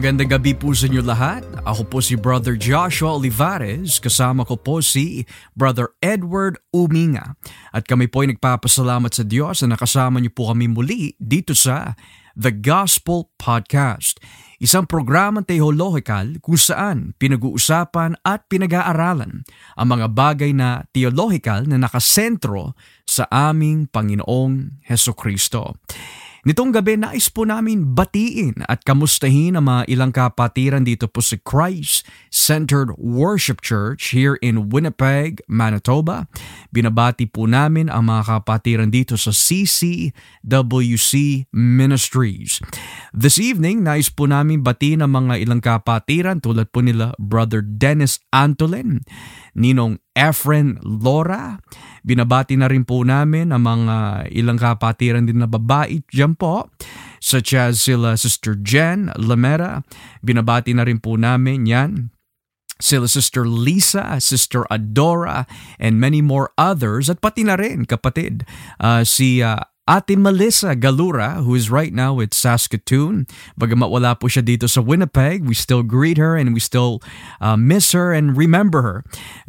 Magandang gabi po sa inyo lahat. Ako po si Brother Joshua Olivares, kasama ko po si Brother Edward Uminga. At kami po ay nagpapasalamat sa Diyos na nakasama niyo po kami muli dito sa The Gospel Podcast. Isang programang teologikal kung saan pinag-uusapan at pinag-aaralan ang mga bagay na teologikal na nakasentro sa aming Panginoong Heso Kristo. Nitong gabi nais po namin batiin at kamustahin ang mga ilang kapatiran dito po sa Christ Centered Worship Church here in Winnipeg, Manitoba. Binabati po namin ang mga kapatiran dito sa CCWC Ministries. This evening, nais po namin batiin ang mga ilang kapatiran tulad po nila Brother Dennis Antolin, Ninong Efren Lora, Binabati na rin po namin ang mga ilang kapatiran din na babae dyan po, such as sila Sister Jen Lamera. Binabati na rin po namin yan sila Sister Lisa, Sister Adora, and many more others. At pati na rin, kapatid, uh, si uh, Ate Melissa Galura, who is right now with Saskatoon. Bagamat wala po siya dito sa Winnipeg, we still greet her and we still uh, miss her and remember her.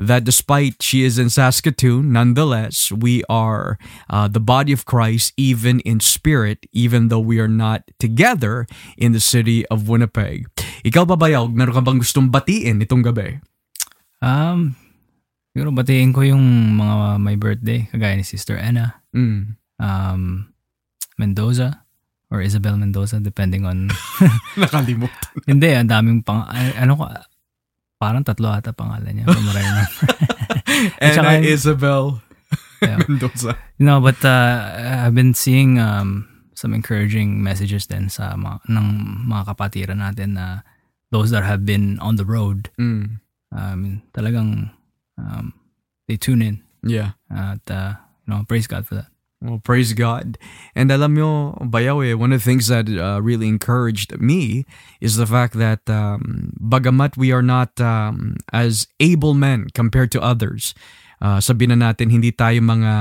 That despite she is in Saskatoon, nonetheless, we are uh, the body of Christ even in spirit, even though we are not together in the city of Winnipeg. Ikaw ba Bayog, meron ka bang gustong batiin itong gabi? Um, siguro batiin ko yung mga my birthday, kagaya ni Sister Anna. Mm um, Mendoza or Isabel Mendoza depending on nakalimot. Hindi, ang daming pang ano ko parang tatlo ata pangalan niya. And saka, Isabel yeah. Mendoza. You know, but uh, I've been seeing um, some encouraging messages din sa mga, ng mga kapatiran natin na those that have been on the road. Mm. Um, talagang um, they tune in. Yeah. At uh, you know, praise God for that. Well, praise God. And alam nyo, Bayawe, one of the things that uh, really encouraged me is the fact that um, bagamat we are not um, as able men compared to others, uh, sabihin na natin, hindi tayo mga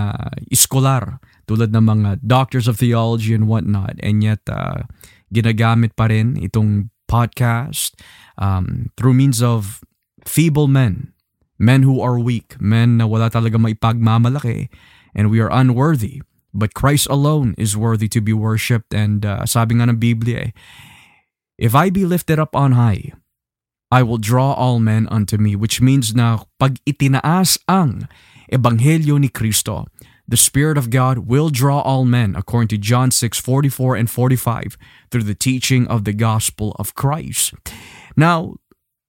iskolar tulad ng mga doctors of theology and whatnot. And yet, uh, ginagamit pa rin itong podcast um, through means of feeble men, men who are weak, men na wala talaga maipagmamalaki, and we are unworthy But Christ alone is worthy to be worshipped and uh, sabi nga ng Biblia eh, If I be lifted up on high, I will draw all men unto me, which means na pag itinaas ang Ebanghelyo ni Kristo, the Spirit of God will draw all men, according to John 6 44 and 45, through the teaching of the gospel of Christ. Now,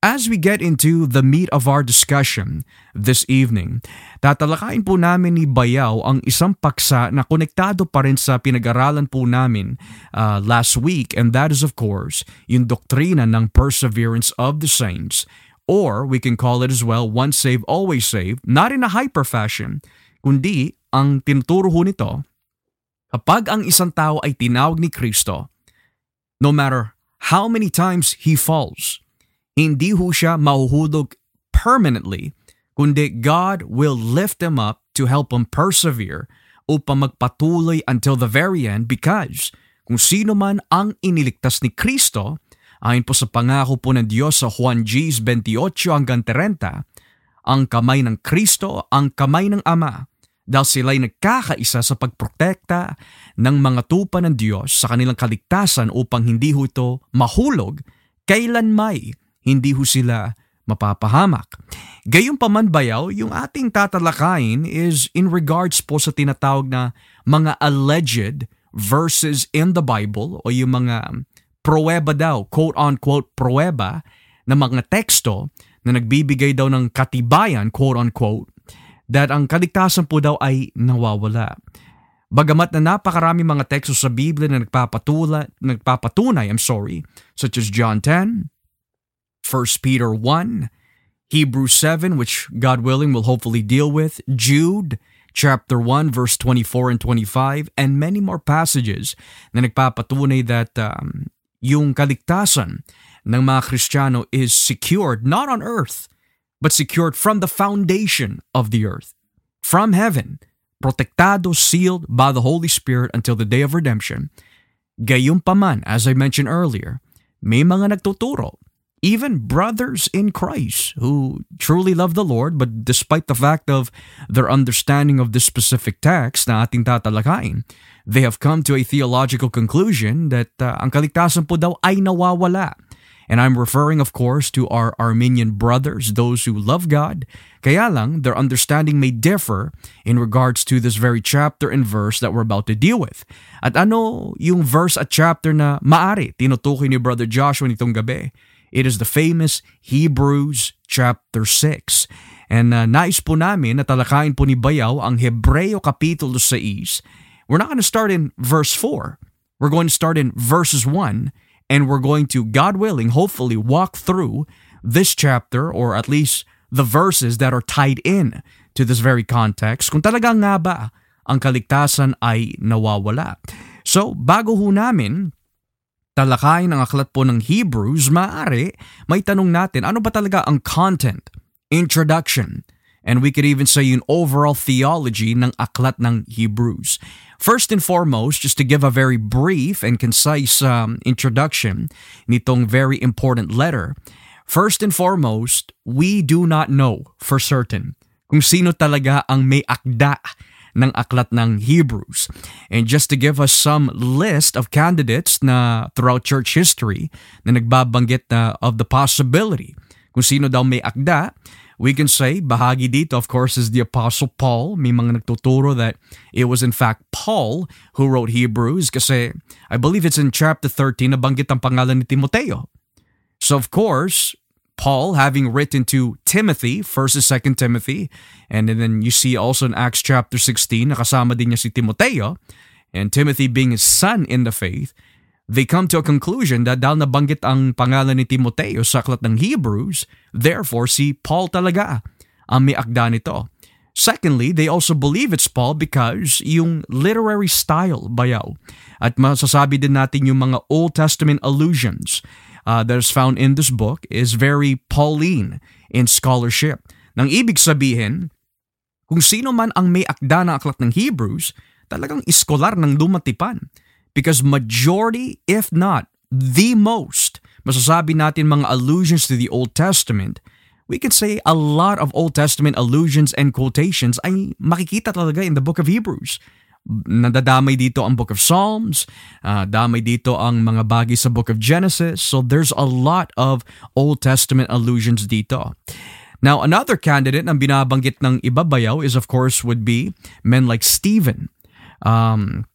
As we get into the meat of our discussion this evening, tatalakayin po namin ni Bayaw ang isang paksa na konektado pa rin sa pinag-aralan po namin uh, last week and that is of course yung doktrina ng perseverance of the saints or we can call it as well once saved always saved not in a hyper fashion kundi ang tinuturo nito kapag ang isang tao ay tinawag ni Kristo no matter how many times he falls hindi ho siya mahuhulog permanently, kundi God will lift them up to help them persevere upang magpatuloy until the very end because kung sino man ang iniligtas ni Kristo, ayon po sa pangako po ng Diyos sa Juan G's 28 hanggang 30, ang kamay ng Kristo, ang kamay ng Ama, dahil sila'y nagkakaisa sa pagprotekta ng mga tupa ng Diyos sa kanilang kaligtasan upang hindi ho ito mahulog kailan may hindi ho sila mapapahamak. Gayunpaman bayaw, yung ating tatalakayin is in regards po sa tinatawag na mga alleged verses in the Bible o yung mga pruweba daw, quote-unquote pruweba, na mga teksto na nagbibigay daw ng katibayan, quote-unquote, that ang kaligtasan po daw ay nawawala. Bagamat na napakarami mga teksto sa Biblia na nagpapatula, nagpapatunay, I'm sorry, such as John 10, 1 Peter 1, Hebrews 7, which God willing will hopefully deal with, Jude chapter 1 verse 24 and 25 and many more passages na nagpapatunay that um, yung kaligtasan ng mga Kristiyano is secured not on earth but secured from the foundation of the earth from heaven protektado sealed by the Holy Spirit until the day of redemption. Gayunpaman as I mentioned earlier may mga nagtuturo even brothers in Christ who truly love the Lord, but despite the fact of their understanding of this specific text na ating tatalakayin, they have come to a theological conclusion that uh, ang kaligtasan po daw ay nawawala. And I'm referring, of course, to our Armenian brothers, those who love God. Kaya lang, their understanding may differ in regards to this very chapter and verse that we're about to deal with. At ano yung verse at chapter na maari tinutukoy ni Brother Joshua nitong gabi? It is the famous Hebrews chapter 6. And uh, nais po namin na talakayin po ni Bayaw ang Hebreo Kapitulo 6. We're not going to start in verse 4. We're going to start in verses 1 and we're going to, God willing, hopefully walk through this chapter or at least the verses that are tied in to this very context kung talaga nga ba ang kaligtasan ay nawawala. So, bago ho namin talakayin ang aklat po ng Hebrews, maaari may tanong natin ano ba talaga ang content, introduction, and we could even say yung overall theology ng aklat ng Hebrews. First and foremost, just to give a very brief and concise um, introduction nitong very important letter, first and foremost, we do not know for certain kung sino talaga ang may akda ng aklat ng Hebrews. And just to give us some list of candidates na throughout church history na nagbabanggit na of the possibility kung sino daw may akda, we can say bahagi dito of course is the Apostle Paul. May mga nagtuturo that it was in fact Paul who wrote Hebrews kasi I believe it's in chapter 13 na banggit ang pangalan ni Timoteo. So of course, Paul having written to Timothy, 1st and 2nd Timothy, and then you see also in Acts chapter 16, nakasama din niya si Timoteo, and Timothy being his son in the faith, they come to a conclusion that dahil nabanggit ang pangalan ni Timoteo sa aklat ng Hebrews, therefore si Paul talaga ang may akda nito. Secondly, they also believe it's Paul because yung literary style bayaw. At masasabi din natin yung mga Old Testament allusions uh, that is found in this book is very Pauline in scholarship. Nang ibig sabihin, kung sino man ang may akda ng aklat ng Hebrews, talagang iskolar ng lumatipan. Because majority, if not the most, masasabi natin mga allusions to the Old Testament, we could say a lot of Old Testament allusions and quotations ay makikita talaga in the book of Hebrews nadadamay dito ang Book of Psalms, uh, damay dito ang mga bagay sa Book of Genesis. So there's a lot of Old Testament allusions dito. Now, another candidate na binabanggit ng ibabayaw is of course would be men like Stephen. Um,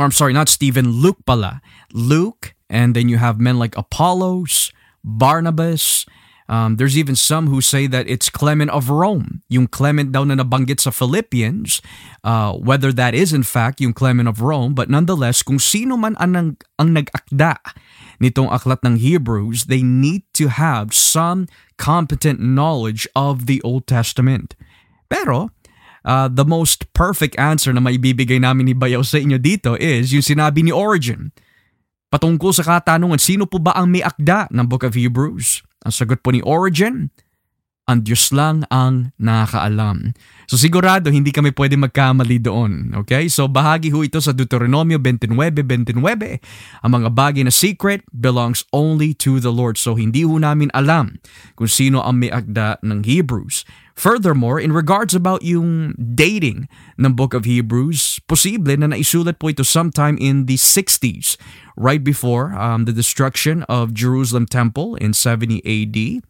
or I'm sorry, not Stephen, Luke pala. Luke, and then you have men like Apollos, Barnabas, Um, there's even some who say that it's Clement of Rome, yung Clement daw na nabanggit sa Philippians, uh, whether that is in fact yung Clement of Rome, but nonetheless, kung sino man ang, ang nag-akda nitong aklat ng Hebrews, they need to have some competent knowledge of the Old Testament. Pero, uh, the most perfect answer na maibibigay namin ni Bayaw sa inyo dito is yung sinabi ni Origin. Patungkol sa katanungan, sino po ba ang may akda ng Book of Hebrews? Ang sagot po ni Origin, ang Diyos lang ang nakakaalam. So sigurado hindi kami pwede magkamali doon. Okay? So bahagi ho ito sa Deuteronomio 29.29. Ang mga bagay na secret belongs only to the Lord. So hindi ho namin alam kung sino ang may akda ng Hebrews. Furthermore, in regards about yung dating ng Book of Hebrews, posible na naisulat po ito sometime in the 60s, right before um, the destruction of Jerusalem Temple in 70 AD.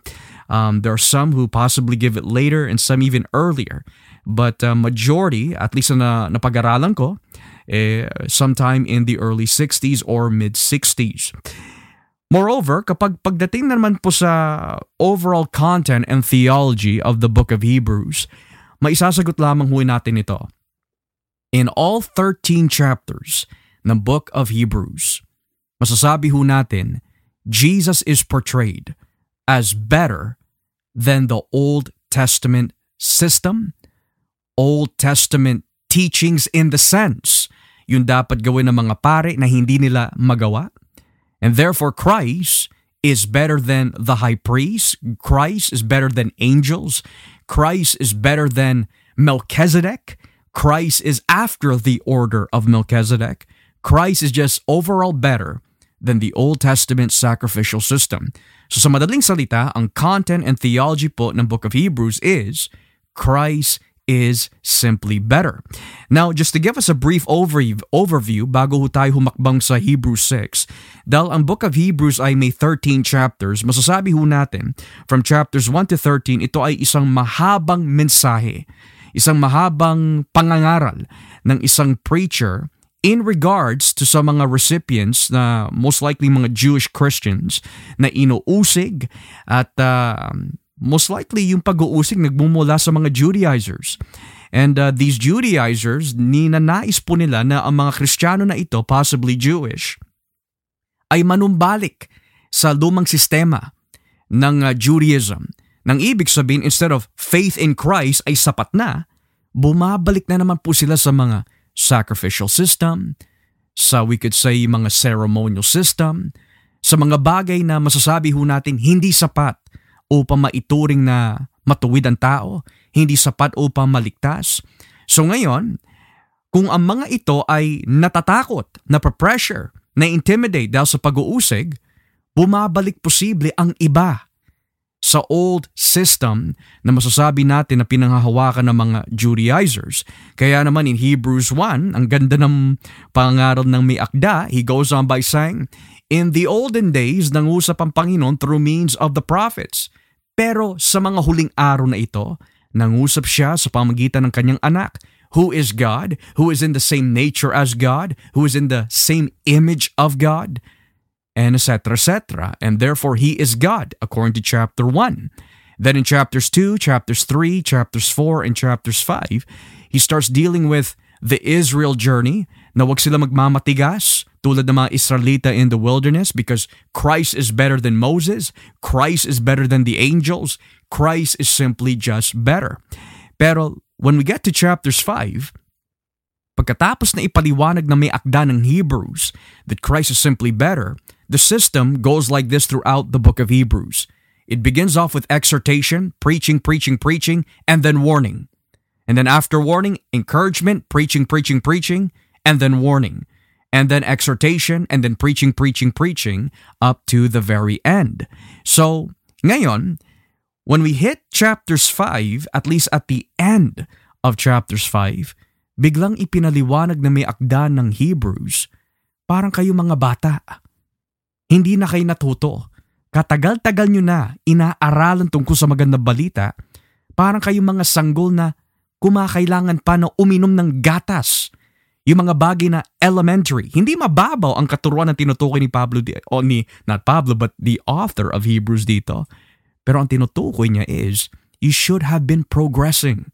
Um, there are some who possibly give it later and some even earlier. But uh, majority, at least na napag-aralan ko, eh, sometime in the early 60s or mid 60s. Moreover, kapag pagdating naman po sa overall content and theology of the book of Hebrews, maisasagot lamang huwi natin ito. In all 13 chapters ng book of Hebrews, masasabi ho natin, Jesus is portrayed as better than the Old Testament system, Old Testament teachings in the sense yung dapat gawin ng mga pare na hindi nila magawa and therefore, Christ is better than the high priest. Christ is better than angels. Christ is better than Melchizedek. Christ is after the order of Melchizedek. Christ is just overall better than the Old Testament sacrificial system. So sa madaling salita, ang content and theology po ng Book of Hebrews is Christ is simply better. Now, just to give us a brief overview, bago ho tayo humakbang sa Hebrews 6, dahil ang Book of Hebrews ay may 13 chapters, masasabi ho natin, from chapters 1 to 13, ito ay isang mahabang mensahe, isang mahabang pangangaral ng isang preacher in regards to sa mga recipients na most likely mga Jewish Christians na inuusig at uh, most likely yung pag-uusig nagmumula sa mga Judaizers. And uh, these Judaizers, ninanais po nila na ang mga Kristiyano na ito, possibly Jewish, ay manumbalik sa lumang sistema ng uh, Judaism. Nang ibig sabihin, instead of faith in Christ ay sapat na, bumabalik na naman po sila sa mga sacrificial system, sa we could say mga ceremonial system, sa mga bagay na masasabi ho natin hindi sapat upang maituring na matuwid ang tao, hindi sapat upang maligtas. So ngayon, kung ang mga ito ay natatakot, na pressure na intimidate dahil sa pag-uusig, bumabalik posible ang iba sa old system na masasabi natin na pinanghahawakan ng mga Judaizers. Kaya naman in Hebrews 1, ang ganda ng pangaral ng may akda, he goes on by saying, In the olden days, nangusap ang Panginoon through means of the prophets. Pero sa mga huling araw na ito, nangusap siya sa pamagitan ng kanyang anak, who is God, who is in the same nature as God, who is in the same image of God, and etc. etc. And therefore he is God, according to chapter 1. Then in chapters 2, chapters 3, chapters 4, and chapters 5, he starts dealing with the Israel journey na wag sila magmamatigas tulad ng mga Israelita in the wilderness because Christ is better than Moses, Christ is better than the angels, Christ is simply just better. Pero when we get to chapters 5, pagkatapos na ipaliwanag na may akda ng Hebrews that Christ is simply better, the system goes like this throughout the book of Hebrews. It begins off with exhortation, preaching, preaching, preaching, and then warning. And then after warning, encouragement, preaching, preaching, preaching, and then warning. And then exhortation, and then preaching, preaching, preaching, up to the very end. So, ngayon, when we hit chapters 5, at least at the end of chapters 5, biglang ipinaliwanag na may akda ng Hebrews, parang kayo mga bata. Hindi na kayo natuto. Katagal-tagal nyo na inaaralan tungkol sa magandang balita, parang kayo mga sanggol na kumakailangan pa na uminom ng gatas yung mga bagay na elementary. Hindi mababaw ang katuruan na tinutukoy ni Pablo, o ni, not Pablo, but the author of Hebrews dito. Pero ang tinutukoy niya is, you should have been progressing.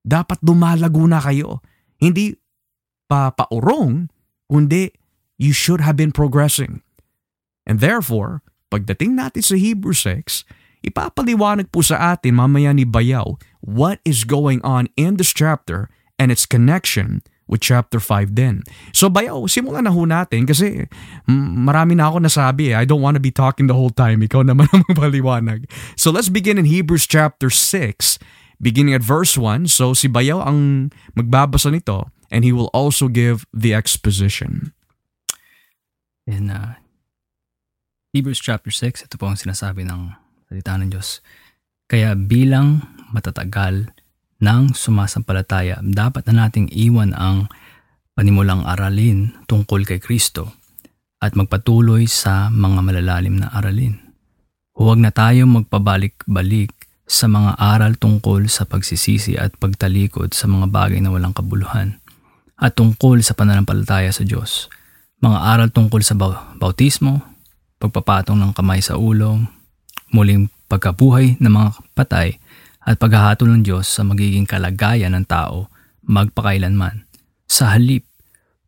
Dapat dumalago na kayo. Hindi pa paurong, kundi you should have been progressing. And therefore, pagdating natin sa Hebrews 6, ipapaliwanag po sa atin mamaya ni Bayaw what is going on in this chapter and its connection with chapter 5 din. So bayaw, simulan na ho natin kasi marami na ako nasabi eh. I don't want to be talking the whole time. Ikaw naman ang magpaliwanag. So let's begin in Hebrews chapter 6, beginning at verse 1. So si Bayaw ang magbabasa nito and he will also give the exposition. In uh, Hebrews chapter 6, ito po ang sinasabi ng salita ng Diyos. Kaya bilang matatagal ng sumasampalataya, dapat na nating iwan ang panimulang aralin tungkol kay Kristo at magpatuloy sa mga malalalim na aralin. Huwag na tayo magpabalik-balik sa mga aral tungkol sa pagsisisi at pagtalikod sa mga bagay na walang kabuluhan at tungkol sa pananampalataya sa Diyos. Mga aral tungkol sa bautismo, pagpapatong ng kamay sa ulo, muling pagkabuhay ng mga patay at paghahatol ng Diyos sa magiging kalagayan ng tao magpakailanman. Sa halip,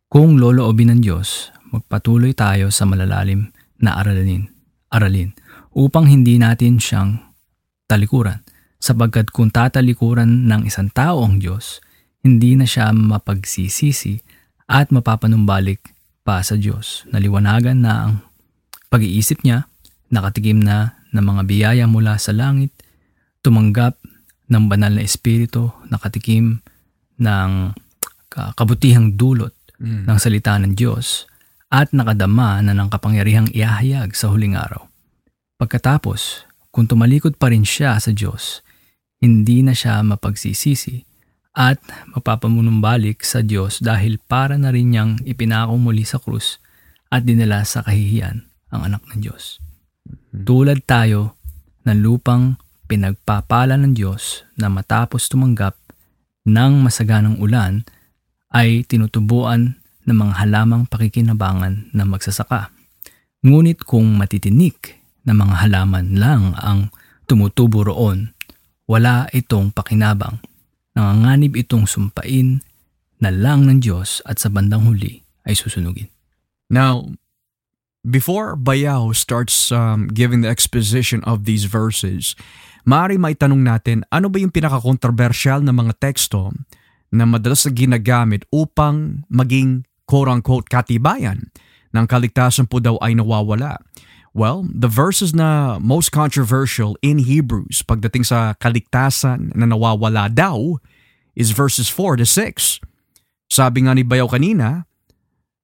kung loloobin ng Diyos, magpatuloy tayo sa malalalim na aralin, aralin upang hindi natin siyang talikuran. Sapagkat kung tatalikuran ng isang tao ang Diyos, hindi na siya mapagsisisi at mapapanumbalik pa sa Diyos. Naliwanagan na ang pag-iisip niya, nakatikim na ng mga biyaya mula sa langit, tumanggap ng banal na espiritu, nakatikim ng kabutihang dulot mm. ng salita ng Diyos at nakadama na ng kapangyarihang iahayag sa huling araw. Pagkatapos, kung tumalikod pa rin siya sa Diyos, hindi na siya mapagsisisi at mapapamunumbalik sa Diyos dahil para na rin niyang ipinako muli sa krus at dinala sa kahihiyan ang anak ng Diyos. Tulad tayo ng lupang pinagpapala ng Diyos na matapos tumanggap ng masaganang ulan ay tinutubuan ng mga halamang pakikinabangan ng magsasaka. Ngunit kung matitinik na mga halaman lang ang tumutubo roon, wala itong pakinabang. Nanganganib itong sumpain na lang ng Diyos at sa bandang huli ay susunugin. Now, before Bayao starts um, giving the exposition of these verses, maaari may tanong natin ano ba yung pinaka-controversial na mga teksto na madalas na ginagamit upang maging quote-unquote katibayan ng kaligtasan po daw ay nawawala. Well, the verses na most controversial in Hebrews pagdating sa kaligtasan na nawawala daw is verses 4 to 6. Sabi nga ni Bayaw kanina,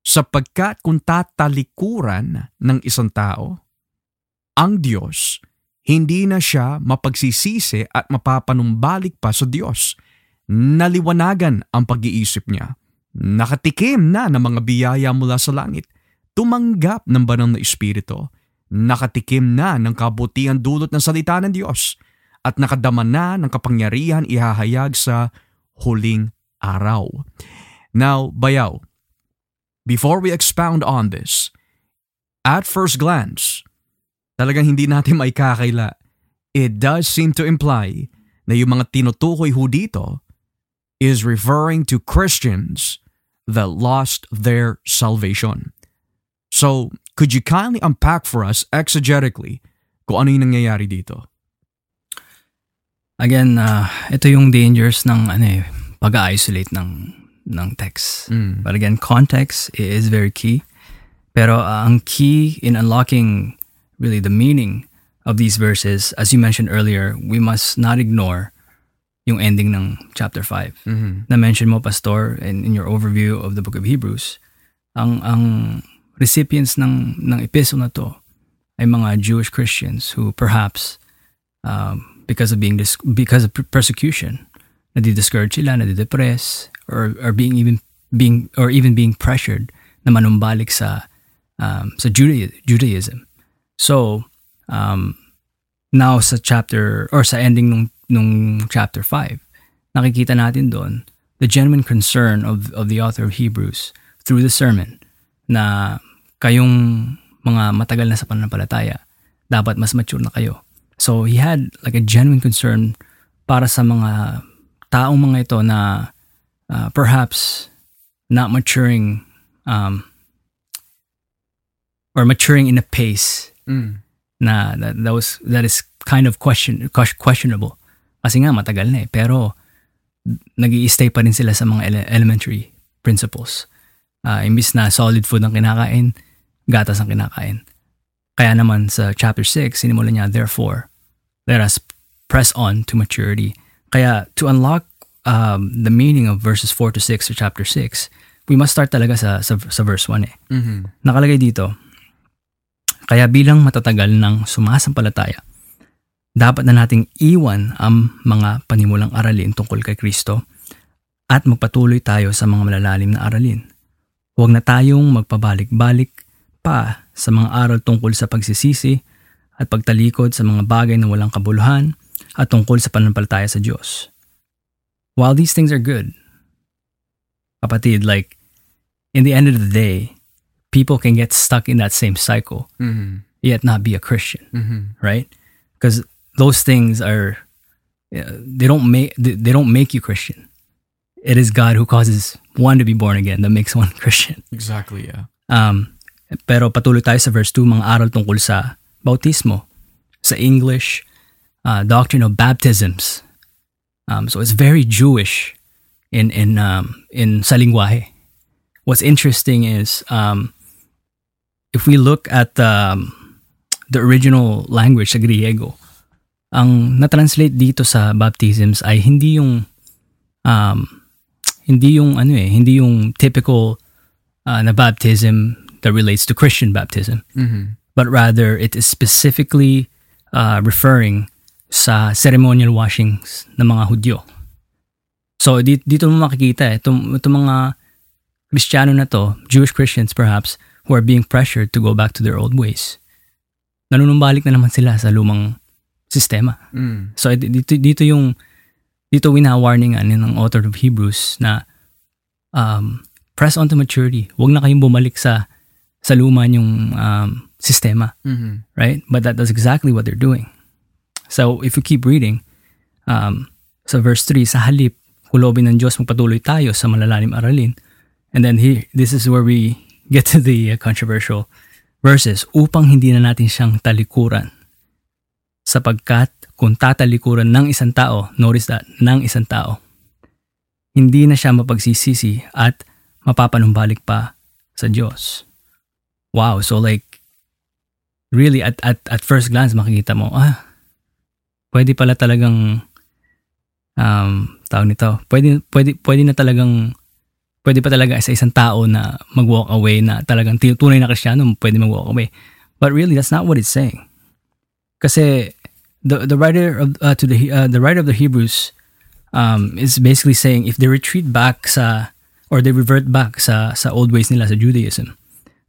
sapagkat kung tatalikuran ng isang tao, ang Diyos, hindi na siya mapagsisisi at mapapanumbalik pa sa Diyos. Naliwanagan ang pag-iisip niya Nakatikim na ng mga biyaya mula sa langit. Tumanggap ng banal na espiritu. Nakatikim na ng kabutihan dulot ng salita ng Diyos. At nakadama na ng kapangyarihan ihahayag sa huling araw. Now, bayaw, before we expound on this, at first glance, talagang hindi natin maikakaila. It does seem to imply na yung mga tinutukoy ho dito is referring to Christians that lost their salvation. So, could you kindly unpack for us exegetically kung ano yung nangyayari dito? Again, uh, ito yung dangers ng ano eh, pag-isolate ng ng text. Mm. But again, context is very key. Pero uh, ang key in unlocking really the meaning of these verses, as you mentioned earlier, we must not ignore yung ending ng chapter 5. Mm-hmm. Na-mention mo, Pastor, in, in your overview of the book of Hebrews, ang, ang recipients ng, ng epistle na to ay mga Jewish Christians who perhaps um, because of being dis- because of persecution, nadi-discourage sila, nadi-depress, or, or being even being or even being pressured na manumbalik sa um, sa Judaism. So, um, now sa chapter or sa ending ng nung chapter 5, nakikita natin doon the genuine concern of, of the author of Hebrews through the sermon na kayong mga matagal na sa pananampalataya, dapat mas mature na kayo. So he had like a genuine concern para sa mga taong mga ito na uh, perhaps not maturing um, or maturing in a pace Mm. na that, that was that is kind of question questionable Kasi nga matagal na eh. Pero nag stay pa rin sila sa mga ele- elementary principles. Uh, imbis na solid food ang kinakain, gatas ang kinakain. Kaya naman sa chapter 6, sinimulan niya, Therefore, let us press on to maturity. Kaya to unlock um, the meaning of verses 4 to 6 of chapter 6, we must start talaga sa, sa, sa verse 1 eh. Mm-hmm. Nakalagay dito, Kaya bilang matatagal ng sumasampalataya, dapat na nating iwan ang mga panimulang aralin tungkol kay Kristo at magpatuloy tayo sa mga malalalim na aralin. Huwag na tayong magpabalik-balik pa sa mga aral tungkol sa pagsisisi at pagtalikod sa mga bagay na walang kabuluhan at tungkol sa pananampalataya sa Diyos. While these things are good, kapatid, like, in the end of the day, people can get stuck in that same cycle, Mm-hmm. yet not be a Christian, Mm-hmm. right? Because those things are they don't make they don't make you Christian. It is God who causes one to be born again that makes one Christian. Exactly, yeah. Um, pero patuloy tayo sa verse 2, mga aral tungkol sa bautismo, sa English, uh, doctrine of baptisms. Um, so it's very Jewish in in um, in sa lingwahe. What's interesting is um, if we look at um, the original language sa Griego, ang na-translate dito sa baptisms ay hindi yung um, hindi yung ano eh, hindi yung typical uh, na baptism that relates to Christian baptism, Mhm. but rather it is specifically uh, referring sa ceremonial washings ng mga Hudyo. So dito, dito mo makikita eh, itong, itong mga Kristiyano na to, Jewish Christians perhaps, who are being pressured to go back to their old ways. Nanunumbalik na naman sila sa lumang sistema. Mm. So dito dito yung dito wina-warningan ng author of Hebrews na um, press on to maturity. Huwag na kayong bumalik sa sa luma yung um, sistema, Mhm. right? But that, that's exactly what they're doing. So if you keep reading, um, sa verse 3, sa halip, kulobin ng Diyos magpatuloy tayo sa malalalim aralin. And then here, this is where we get to the uh, controversial verses. Upang hindi na natin siyang talikuran. Sapagkat kung tatalikuran ng isang tao, notice that, ng isang tao, hindi na siya mapagsisisi at mapapanumbalik pa sa Diyos. Wow, so like, really at, at, at first glance makikita mo, ah, pwede pala talagang, um, tawag nito, pwede, pwede, pwede na talagang, pwede pa talaga sa isang tao na mag-walk away na talagang tunay na kristyano, pwede mag-walk away. But really, that's not what it's saying. Kasi the the writer of uh, to the uh, the writer of the Hebrews um, is basically saying if they retreat back sa or they revert back sa sa old ways nila sa Judaism,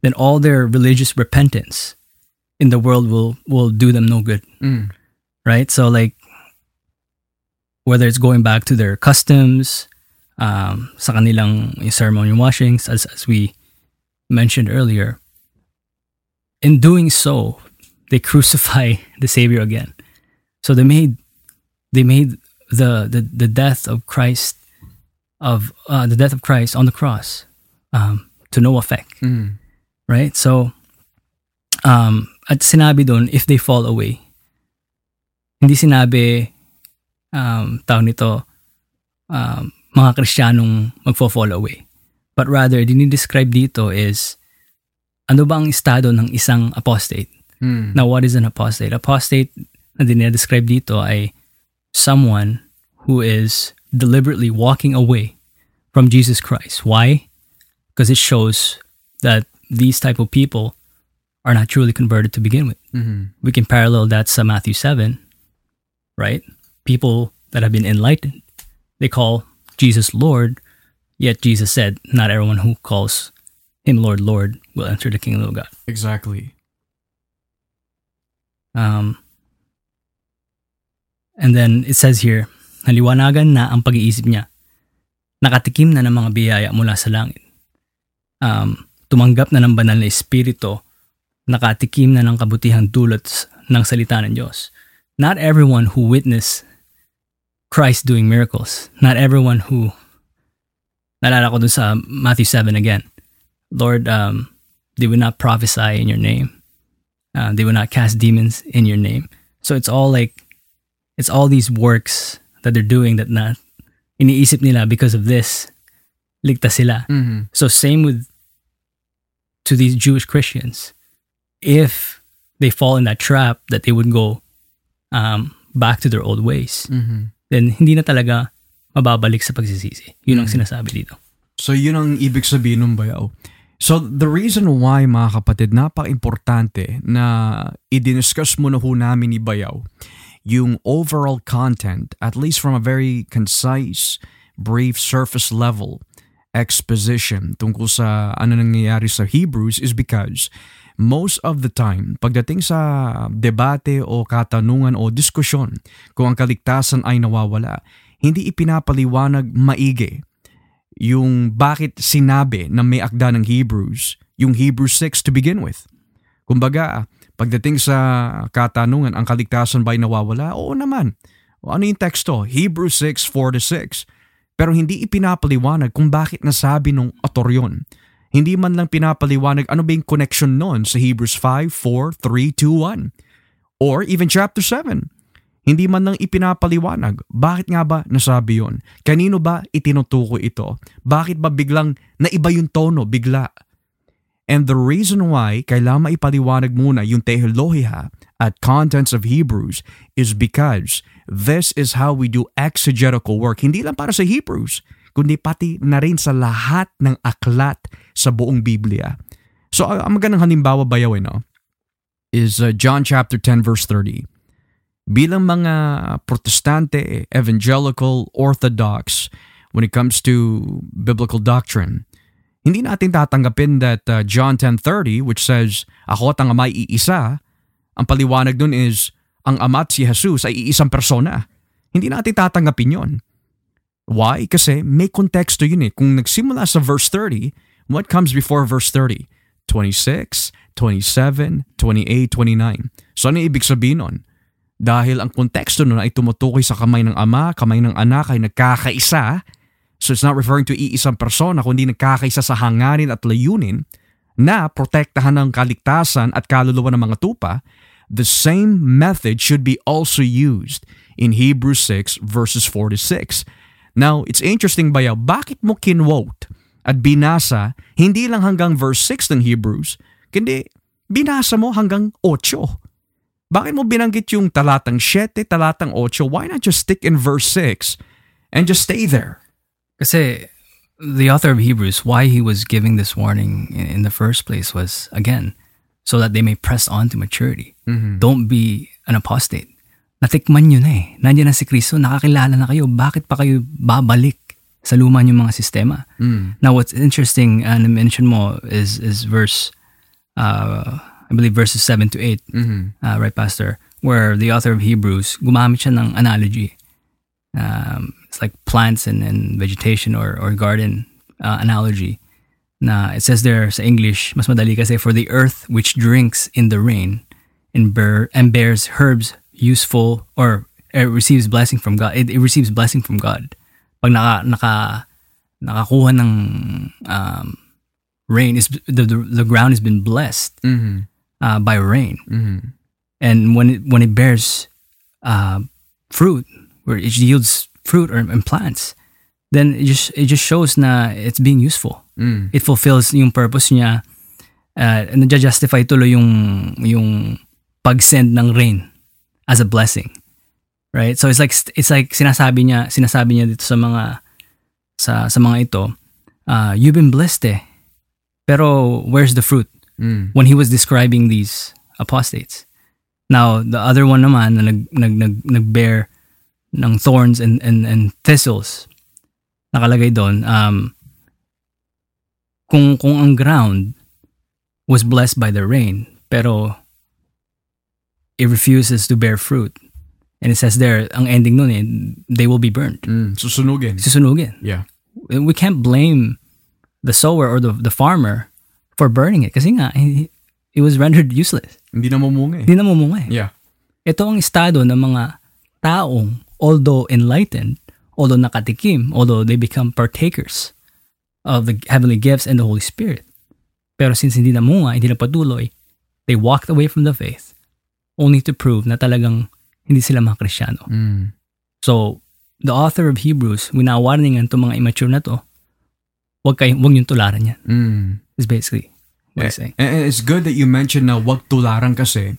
then all their religious repentance in the world will will do them no good, Mm. Right? So like whether it's going back to their customs, um, sa kanilang ceremonial washings, as as we mentioned earlier, in doing so, they crucify the Savior again. So they made they made the the, the death of Christ of uh, the death of Christ on the cross um, to no effect, Mm. right? So um, at sinabi doon, if they fall away, hindi sinabi um, tawag nito um, mga Kristiyanong magfo-fall away. But rather, dinidescribe dito is ano ba ang estado ng isang apostate? Mm. Now, what is an apostate? Apostate na dinidescribe dito ay someone who is deliberately walking away from Jesus Christ. Why? Because it shows that these type of people are not truly converted to begin with. Mhm. We can parallel that to Matthew 7, right? People that have been enlightened, they call Jesus Lord, yet Jesus said, not everyone who calls him Lord, Lord will enter the kingdom of God. Exactly. Um, and then it says here, naliwanagan na ang pag-iisip niya. Nakatikim na ng mga biyaya mula sa langit. Um, tumanggap na ng banal na espiritu, nakatikim na ng kabutihang dulot ng salita ng Diyos. Not everyone who witnessed Christ doing miracles, not everyone who, nalala ko dun sa Matthew 7 again, Lord, um, they would not prophesy in your name. Uh, they will not cast demons in your name. So it's all like, it's all these works that they're doing that na iniisip nila because of this, ligtas sila. Mhm. So same with to these Jewish Christians. If they fall in that trap that they would go um, back to their old ways, Mhm. then hindi na talaga mababalik sa pagsisisi. Yun ang sinasabi dito. So yun ang ibig sabihin ng bayaw. So the reason why mga kapatid, napaka-importante na i-discuss mo na ho namin ni Bayaw yung overall content, at least from a very concise, brief, surface level exposition tungkol sa ano nangyayari sa Hebrews is because most of the time, pagdating sa debate o katanungan o diskusyon kung ang kaligtasan ay nawawala, hindi ipinapaliwanag maigi yung bakit sinabi na may akda ng Hebrews, yung Hebrews 6 to begin with. Kumbaga, pagdating sa katanungan, ang kaligtasan ba'y nawawala? Oo naman. O ano yung teksto? Hebrews 6, 4 to 6. Pero hindi ipinapaliwanag kung bakit nasabi nung autor yun. Hindi man lang pinapaliwanag ano ba yung connection nun sa Hebrews 5, 4, 3, 2, 1. Or even chapter 7. Hindi man lang ipinapaliwanag. Bakit nga ba nasabi yon? Kanino ba itinutukoy ito? Bakit ba biglang naiba yung tono bigla? And the reason why kailangan maipaliwanag muna yung teolohiya at contents of Hebrews is because this is how we do exegetical work. Hindi lang para sa Hebrews, kundi pati na rin sa lahat ng aklat sa buong Biblia. So, uh, ang magandang halimbawa bayaw, eh, no? Is uh, John chapter 10 verse 30. Bilang mga protestante, evangelical, orthodox, when it comes to biblical doctrine, hindi natin tatanggapin that uh, John 10.30 which says, Ako at ang Ama iisa, ang paliwanag dun is, ang Ama at si Jesus ay iisang persona. Hindi natin tatanggapin yon. Why? Kasi may konteksto yun eh. Kung nagsimula sa verse 30, what comes before verse 30? 26, 27, 28, 29. So ano ibig sabihin nun? Dahil ang konteksto nun ay tumutukoy sa kamay ng ama, kamay ng anak ay nagkakaisa. So it's not referring to iisang persona kundi nagkakaisa sa hangarin at layunin na protektahan ng kaligtasan at kaluluwa ng mga tupa. The same method should be also used in Hebrews 6 verses 4 to 6. Now, it's interesting ba bakit mo kinwote at binasa hindi lang hanggang verse 6 ng Hebrews, kundi binasa mo hanggang 8. Bakit mo binanggit yung talatang 7, talatang 8? Why not just stick in verse 6 and just stay there? Kasi the author of Hebrews, why he was giving this warning in, the first place was, again, so that they may press on to maturity. Mm-hmm. Don't be an apostate. Natikman nyo na eh. Nandiyan na si Kristo, nakakilala na kayo. Bakit pa kayo babalik sa luma yung mga sistema? Mm. Now, what's interesting, uh, na-mention mo, is, is verse, uh, I believe verses 7 to 8, Mm-hmm. uh, right, Pastor? Where the author of Hebrews, gumamit siya ng analogy. Um, it's like plants and, and vegetation or, or garden uh, analogy. Na it says there sa English, mas madali kasi, for the earth which drinks in the rain and, bear, and bears herbs useful or it receives blessing from God. It, it receives blessing from God. Pag naka, naka, nakakuha ng um, rain, is the, the, the ground has been blessed Mm-hmm. uh, by rain. Mm-hmm. And when it, when it bears uh, fruit, where it yields fruit or and plants, then it just it just shows na it's being useful. Mm. It fulfills yung purpose niya. Uh, justify tuloy yung yung pag-send ng rain as a blessing. Right? So it's like it's like sinasabi niya sinasabi niya dito sa mga sa sa mga ito, uh, you've been blessed eh. Pero where's the fruit? Mm. when he was describing these apostates. Now, the other one naman na nag, nag, nag, nag-bear ng thorns and, and, and thistles, nakalagay doon, um, kung, kung ang ground was blessed by the rain, pero it refuses to bear fruit. And it says there, ang ending nun eh, they will be burned. Mm. Susunugin. Susunugin. Yeah. We can't blame the sower or the, the farmer for burning it kasi nga, it was rendered useless. Hindi na mamunga eh. Hindi na mamunga eh. Yeah. Ito ang estado ng mga taong, although enlightened, although nakatikim, although they become partakers of the heavenly gifts and the Holy Spirit. Pero since hindi namunga, hindi na patuloy, they walked away from the faith only to prove na talagang hindi sila mga Krisyano. Mm. So, the author of Hebrews, winawarningan itong mga immature na to, wag, kayo, wag niyong tularan yan. Mm. Is basically what Eh, he's saying. And it's good that you mentioned na wag tularan kasi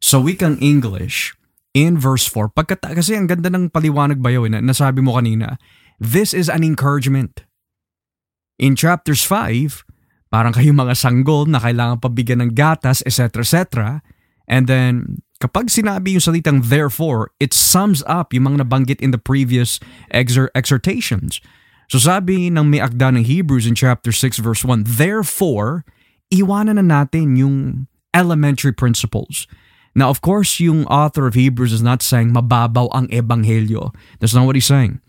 sa wikang English, in verse 4, pagkata, kasi ang ganda ng paliwanag bayaw eh, na nasabi mo kanina, this is an encouragement. In chapters 5, parang kayo mga sanggol na kailangan pabigyan ng gatas, etc. etc. And then, kapag sinabi yung salitang therefore, it sums up yung mga nabanggit in the previous exhortations. So sabi ng may akda ng Hebrews in chapter 6 verse 1, Therefore, iwanan na natin yung elementary principles. Now, of course, yung author of Hebrews is not saying mababaw ang ebanghelyo. That's not what he's saying.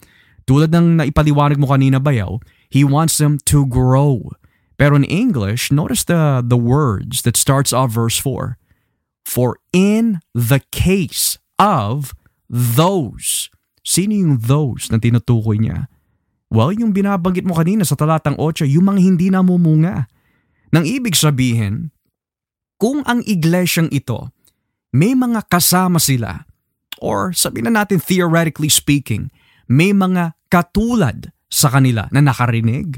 Tulad ng naipaliwanag mo kanina, Bayaw, he wants them to grow. Pero in English, notice the, the words that starts off verse 4. For in the case of those, sino yung those na tinutukoy niya? Well, yung binabanggit mo kanina sa talatang 8, yung mga hindi namumunga. Nang ibig sabihin, kung ang iglesyang ito, may mga kasama sila, or sabihin na natin theoretically speaking, may mga katulad sa kanila na nakarinig,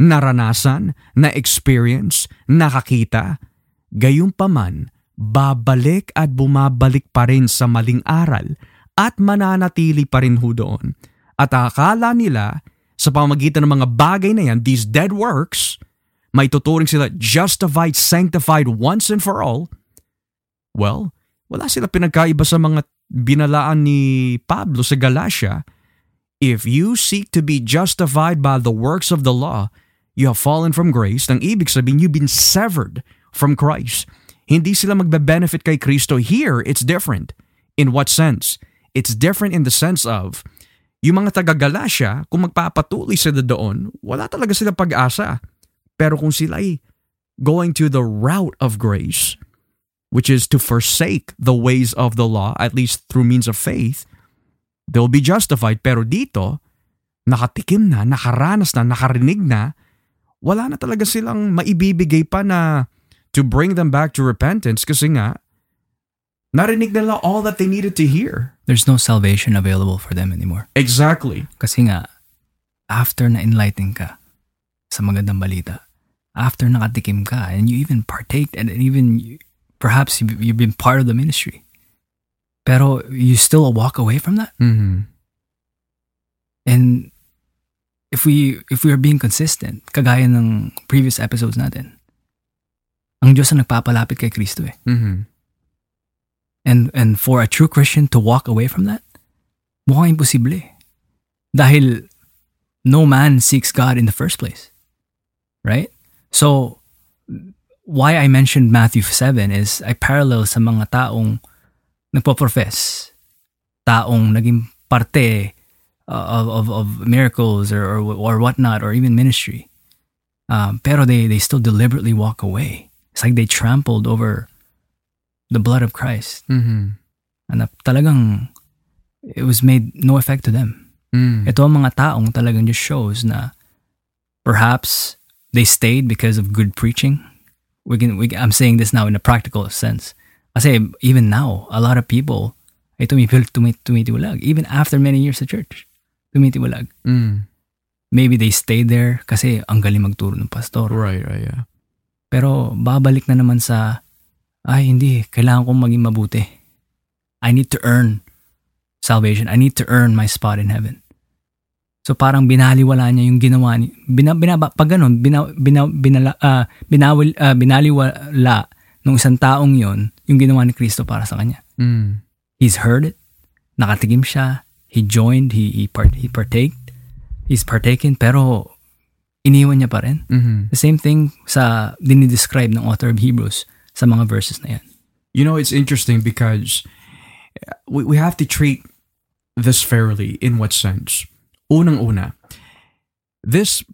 naranasan, na-experience, nakakita, gayunpaman, babalik at bumabalik pa rin sa maling aral at mananatili pa rin ho doon. At akala nila, sa pamagitan ng mga bagay na yan, these dead works, may tuturing sila justified, sanctified once and for all, well, wala sila pinagkaiba sa mga binalaan ni Pablo sa Galatia. If you seek to be justified by the works of the law, you have fallen from grace. Nang ibig sabihin, you've been severed from Christ. Hindi sila magbe-benefit kay Kristo. Here, it's different. In what sense? It's different in the sense of, yung mga taga-Galatia, kung magpapatuloy sila doon, wala talaga sila pag-asa. Pero kung sila ay going to the route of grace, which is to forsake the ways of the law, at least through means of faith, they'll be justified. Pero dito, nakatikim na, nakaranas na, nakarinig na, wala na talaga silang maibibigay pa na to bring them back to repentance kasi nga, narinig nila all that they needed to hear. There's no salvation available for them anymore. Exactly. Kasi nga, after na enlighten ka sa magandang balita, after nakatikim ka, and you even partake, and even you- perhaps you've, you've been part of the ministry, pero you still walk away from that. Mm-hmm. And if we if we are being consistent, kagaya ng previous episodes natin, ang Diyos ang nagpapalapit kay Kristo eh. Mm-hmm. And and for a true Christian to walk away from that, mukhang imposible. eh. Dahil no man seeks God in the first place. Right? So why I mentioned Matthew 7 is I parallel sa mga taong nagpo-profess, taong naging parte uh, of, of, of miracles or, or, or whatnot, or even ministry. Um, pero they, they still deliberately walk away. It's like they trampled over the blood of Christ. Mm-hmm. And talagang it was made no effect to them. Mm. Ito ang mga taong talagang just shows na perhaps they stayed because of good preaching. We can, we, I'm saying this now in a practical sense. Kasi even now, a lot of people ay tumipil, tumi, tumitiwalag. Even after many years sa church, tumitiwalag. Mm. Maybe they stayed there kasi ang galing magturo ng pastor. Right, right, yeah. Pero babalik na naman sa, ay hindi, kailangan kong maging mabuti. I need to earn salvation. I need to earn my spot in heaven. So parang binaliwala niya yung ginawa ni bina, binaba, pag ganun, bina, bina, binala, ah, binawil, ah, binaliwala ng isang taong yon yung ginawa ni Kristo para sa kanya. Mm. He's heard it. Nakatigim siya. He joined. He, he, part, he partaked. He's partaken. Pero iniwan niya pa rin. Mm-hmm. The same thing sa dinidescribe ng author of Hebrews sa mga verses na yan. You know, it's interesting because we, we have to treat this fairly in what sense? Unang-una, this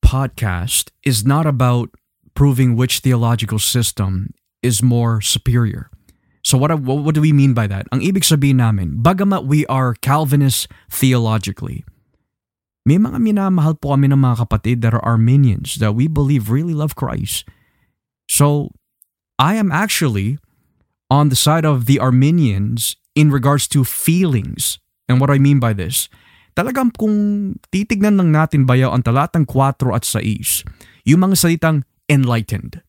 podcast is not about proving which theological system is more superior. So what, what, what do we mean by that? Ang ibig sabihin namin, bagamat we are Calvinists theologically, may mga minamahal po kami ng mga kapatid that are Arminians that we believe really love Christ. So I am actually on the side of the Arminians in regards to feelings. And what I mean by this, talagang kung titignan lang natin bayaw ang talatang 4 at 6, yung mga salitang enlightened,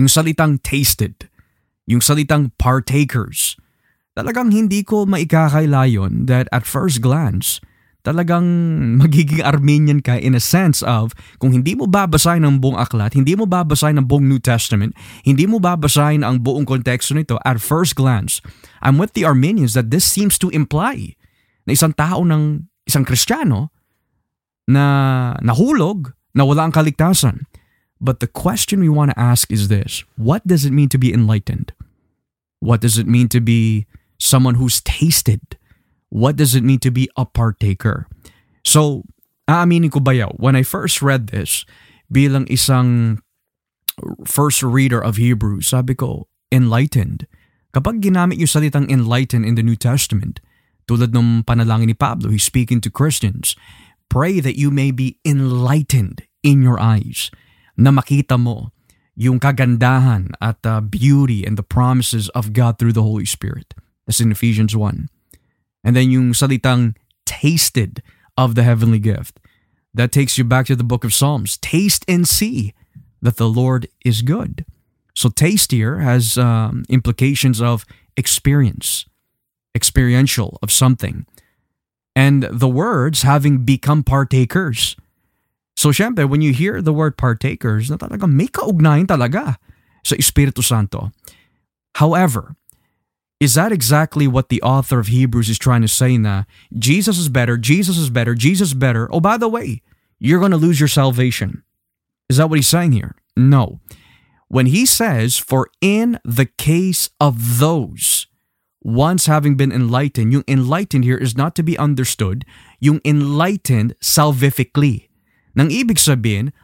yung salitang tasted, yung salitang partakers, talagang hindi ko maikakailayon that at first glance, talagang magiging Armenian ka in a sense of kung hindi mo babasahin ang buong aklat, hindi mo babasahin ang buong New Testament, hindi mo babasahin ang buong konteksto nito at first glance, I'm with the Armenians that this seems to imply na isang tao ng isang Kristiyano na nahulog na wala ang kaligtasan. But the question we want to ask is this What does it mean to be enlightened? What does it mean to be someone who's tasted? What does it mean to be a partaker? So, aaminin ko bayaw, when I first read this, bilang isang first reader of Hebrew, sabi ko, enlightened. Kapag ginamit yung salitang enlightened in the New Testament, tulad ng panalangin ni Pablo, he's speaking to Christians, pray that you may be enlightened in your eyes, na makita mo yung kagandahan at uh, beauty and the promises of God through the Holy Spirit. That's in Ephesians 1. And then yung salitang tasted of the heavenly gift. That takes you back to the book of Psalms. Taste and see that the Lord is good. So taste here has um, implications of experience, experiential of something. And the words having become partakers. So syempre, when you hear the word partakers, na talaga may kaugnayan talaga sa Espiritu Santo. However, is that exactly what the author of Hebrews is trying to say na Jesus is better, Jesus is better, Jesus is better. Oh, by the way, you're going to lose your salvation. Is that what he's saying here? No. When he says, for in the case of those, once having been enlightened, yung enlightened here is not to be understood, yung enlightened salvifically. Nang ibig sabihin,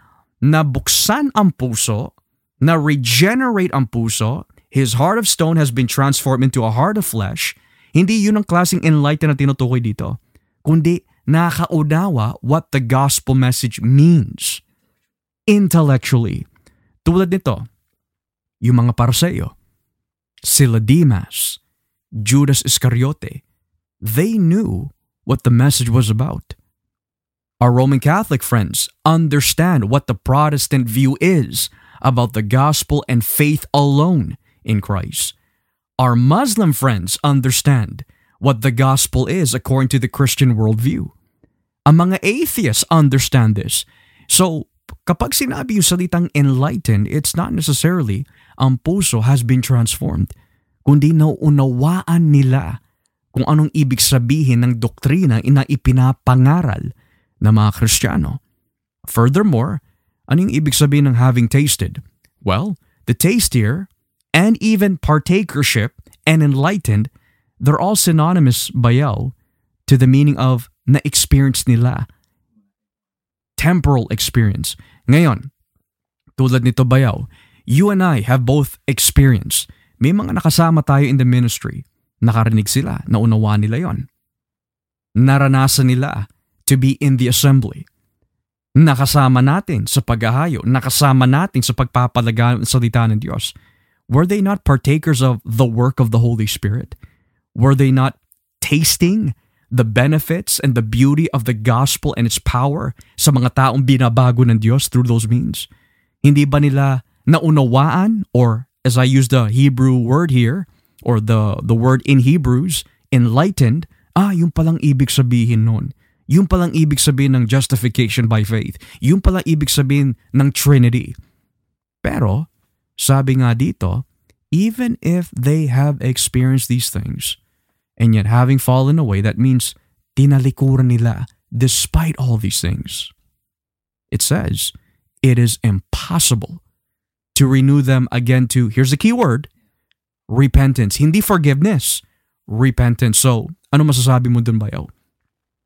nabuksan ang puso, na regenerate ang puso, his heart of stone has been transformed into a heart of flesh, hindi yun ang klaseng enlightened na tinutukoy dito, kundi nakaunawa what the gospel message means intellectually. Tulad nito, yung mga parseyo, sila Demas, Judas Iscariote, they knew what the message was about. Our Roman Catholic friends understand what the Protestant view is about the gospel and faith alone in Christ. Our Muslim friends understand what the gospel is according to the Christian worldview. Ang mga atheists understand this. So, kapag sinabi yung salitang enlightened, it's not necessarily ang puso has been transformed, kundi nauunawaan nila kung anong ibig sabihin ng doktrina na ipinapangaral na mga Kristiyano. Furthermore, anong ibig sabihin ng having tasted? Well, the taste here and even partakership and enlightened, they're all synonymous bayaw to the meaning of na-experience nila. Temporal experience. Ngayon, tulad nito bayaw, you and I have both experienced. May mga nakasama tayo in the ministry. Nakarinig sila, naunawaan nila yon. Naranasan nila to be in the assembly. Nakasama natin sa paghahayo, nakasama natin sa pagpapalaga ng salita ng Diyos. Were they not partakers of the work of the Holy Spirit? Were they not tasting the benefits and the beauty of the gospel and its power sa mga taong binabago ng Diyos through those means? Hindi ba nila naunawaan or as I use the Hebrew word here or the the word in Hebrews, enlightened, ah, yung palang ibig sabihin nun yung palang ibig sabihin ng justification by faith. Yung palang ibig sabihin ng Trinity. Pero, sabi nga dito, even if they have experienced these things, and yet having fallen away, that means tinalikuran nila despite all these things. It says, it is impossible to renew them again to, here's the key word, repentance. Hindi forgiveness, repentance. So, ano masasabi mo dun, Bayaw?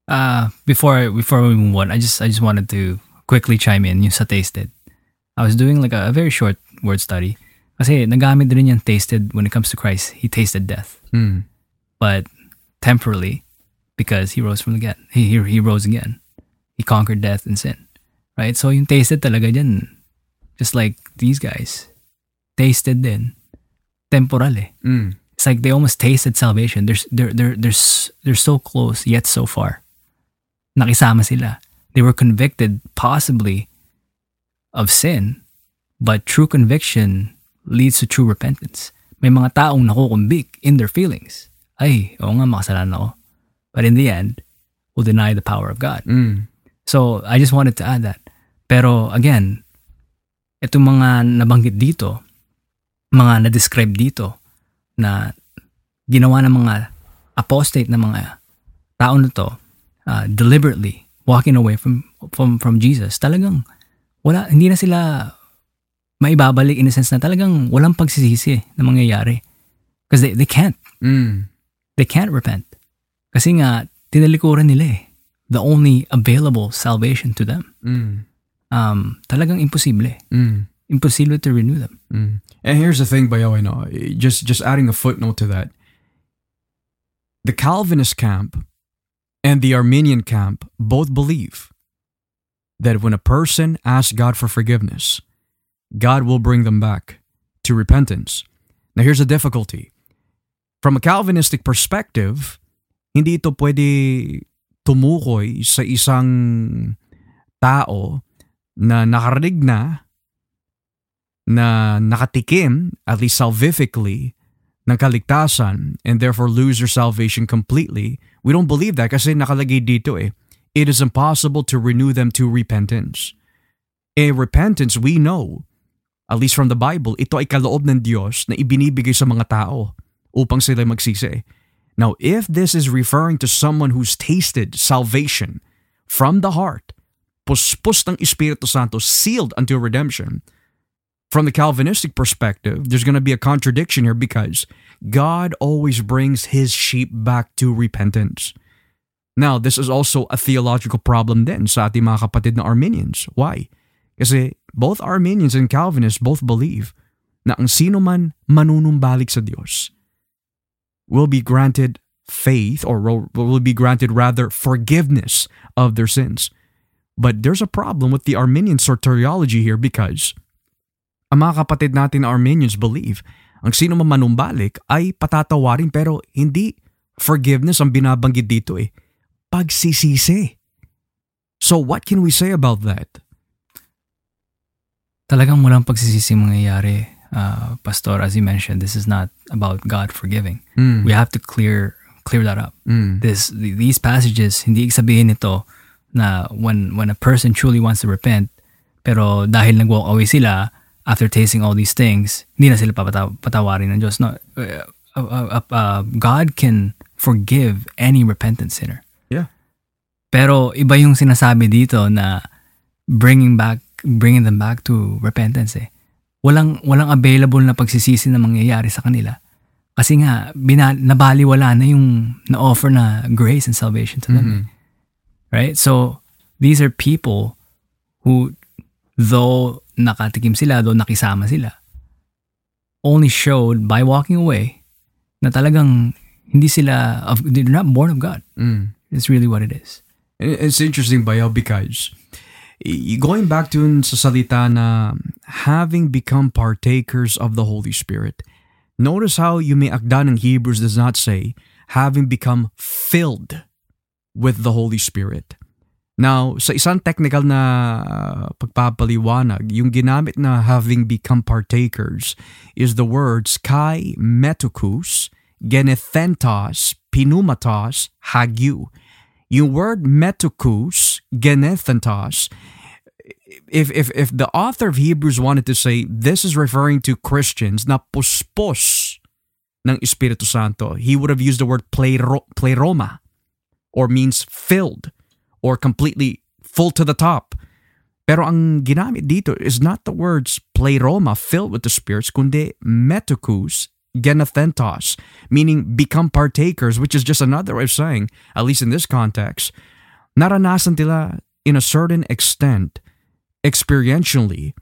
Uh, before before we move on, I just I just wanted to quickly chime in yung sa tasted. I was doing like a, a very short word study. Kasi nagamit din yung tasted when it comes to Christ. He tasted death. Mm. But temporarily, because he rose from again. He, he, he rose again. He conquered death and sin. Right? So yung tasted talaga dyan, just like these guys, tasted din. Temporal eh. Mm. It's like they almost tasted salvation. They're, they're, they're, they're, they're so close yet so far. nakisama sila. They were convicted possibly of sin, but true conviction leads to true repentance. May mga taong nakukumbik in their feelings. Ay, oo nga, makasalanan ako. But in the end, will deny the power of God. Mm. So, I just wanted to add that. Pero again, itong mga nabanggit dito, mga na-describe dito, na ginawa ng mga apostate na mga tao na to, uh, deliberately walking away from from from Jesus, talagang wala hindi na sila maibabalik in a sense na talagang walang pagsisisi na mangyayari. Because they, they can't. Mm. They can't repent. Kasi nga, tinalikuran nila eh. The only available salvation to them. Mm. Um, talagang imposible. Mm. Impossible to renew them. Mm. And here's the thing, Bayo, I know, just just adding a footnote to that. The Calvinist camp and the Arminian camp both believe that when a person asks God for forgiveness, God will bring them back to repentance. Now, here's the difficulty. From a Calvinistic perspective, hindi ito pwede tumukoy sa isang tao na nakarinig na, na nakatikim, at least salvifically, ng kaligtasan and therefore lose your salvation completely. We don't believe that kasi nakalagay dito eh. it is impossible to renew them to repentance. A repentance, we know, at least from the Bible, ito ay kaloob ng Diyos na ibinibigay sa mga tao upang sila magsisi. Now, if this is referring to someone who's tasted salvation from the heart, puspos ng Espiritu Santo, sealed until redemption, from the Calvinistic perspective, there's going to be a contradiction here because God always brings his sheep back to repentance. Now, this is also a theological problem din sa ating mga kapatid na Arminians. Why? Kasi both Arminians and Calvinists both believe na ang sino man manunumbalik sa Diyos will be granted faith or will be granted rather forgiveness of their sins. But there's a problem with the Arminian soteriology here because ang mga kapatid natin na Arminians believe ang sino man manumbalik ay patatawarin pero hindi forgiveness ang binabanggit dito eh. Pagsisisi. So what can we say about that? Talagang walang pagsisisi mangyayari, uh, Pastor. As you mentioned, this is not about God forgiving. Mm. We have to clear clear that up. Mm. This these passages hindi sabihin nito na when when a person truly wants to repent, pero dahil nag-walk away sila after tasting all these things, hindi na sila papataw- patawarin ng Diyos. No, uh, uh, uh, uh, God can forgive any repentant sinner. Yeah. Pero iba yung sinasabi dito na bringing back bringing them back to repentance eh. Walang walang available na pagsisisi na mangyayari sa kanila. Kasi nga bina, nabaliwala na yung na-offer na grace and salvation to them. Mhm. Right? So these are people who though nakatikim sila, though nakisama sila, only showed by walking away na talagang hindi sila of they're not born of God. Mm. It's really what it is. It's interesting, Bayaw, because y- going back to sa salita na having become partakers of the Holy Spirit, notice how you may akda ng Hebrews does not say having become filled with the Holy Spirit. Now, sa isang technical na uh, pagpapaliwanag, yung ginamit na having become partakers is the words kai metokus, genethentos, pinumatos, hagyu. Yung word metokus, genethentos, if, if, if the author of Hebrews wanted to say this is referring to Christians na puspos ng Espiritu Santo, he would have used the word plero, pleroma or means filled or completely full to the top. Pero ang ginamit dito is not the words pleroma, filled with the spirits, kundi metokus, genethentos, meaning become partakers, which is just another way of saying, at least in this context, naranasan nila in a certain extent, experientially,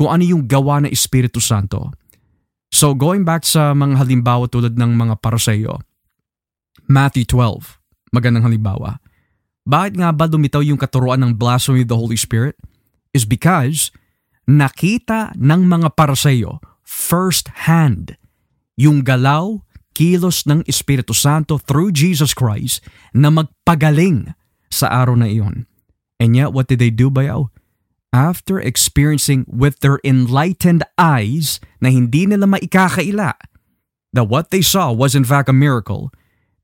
kung ano yung gawa ng Espiritu Santo. So going back sa mga halimbawa tulad ng mga paraseyo, Matthew 12, magandang halimbawa. Bakit nga ba lumitaw yung katuruan ng blasphemy of the Holy Spirit? Is because nakita ng mga paraseyo first hand yung galaw, kilos ng Espiritu Santo through Jesus Christ na magpagaling sa araw na iyon. And yet, what did they do, Bayaw? After experiencing with their enlightened eyes na hindi nila maikakaila that what they saw was in fact a miracle,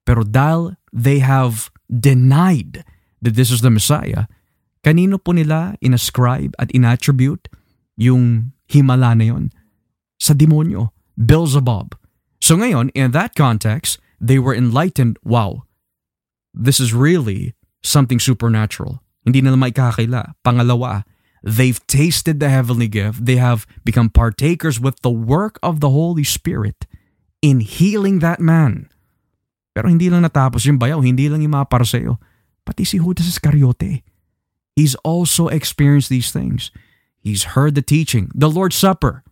pero dahil they have denied that this is the Messiah, kanino po nila inascribe at inattribute yung himala na yun? Sa demonyo, Beelzebub. So ngayon, in that context, they were enlightened, wow, this is really something supernatural. Hindi nila maikakila. Pangalawa, they've tasted the heavenly gift. They have become partakers with the work of the Holy Spirit in healing that man. Pero hindi lang natapos yung bayaw, hindi lang yung mga paraseyo. Pati si Judas Iscariote. He's also experienced these things. He's heard the teaching, the Lord's Supper.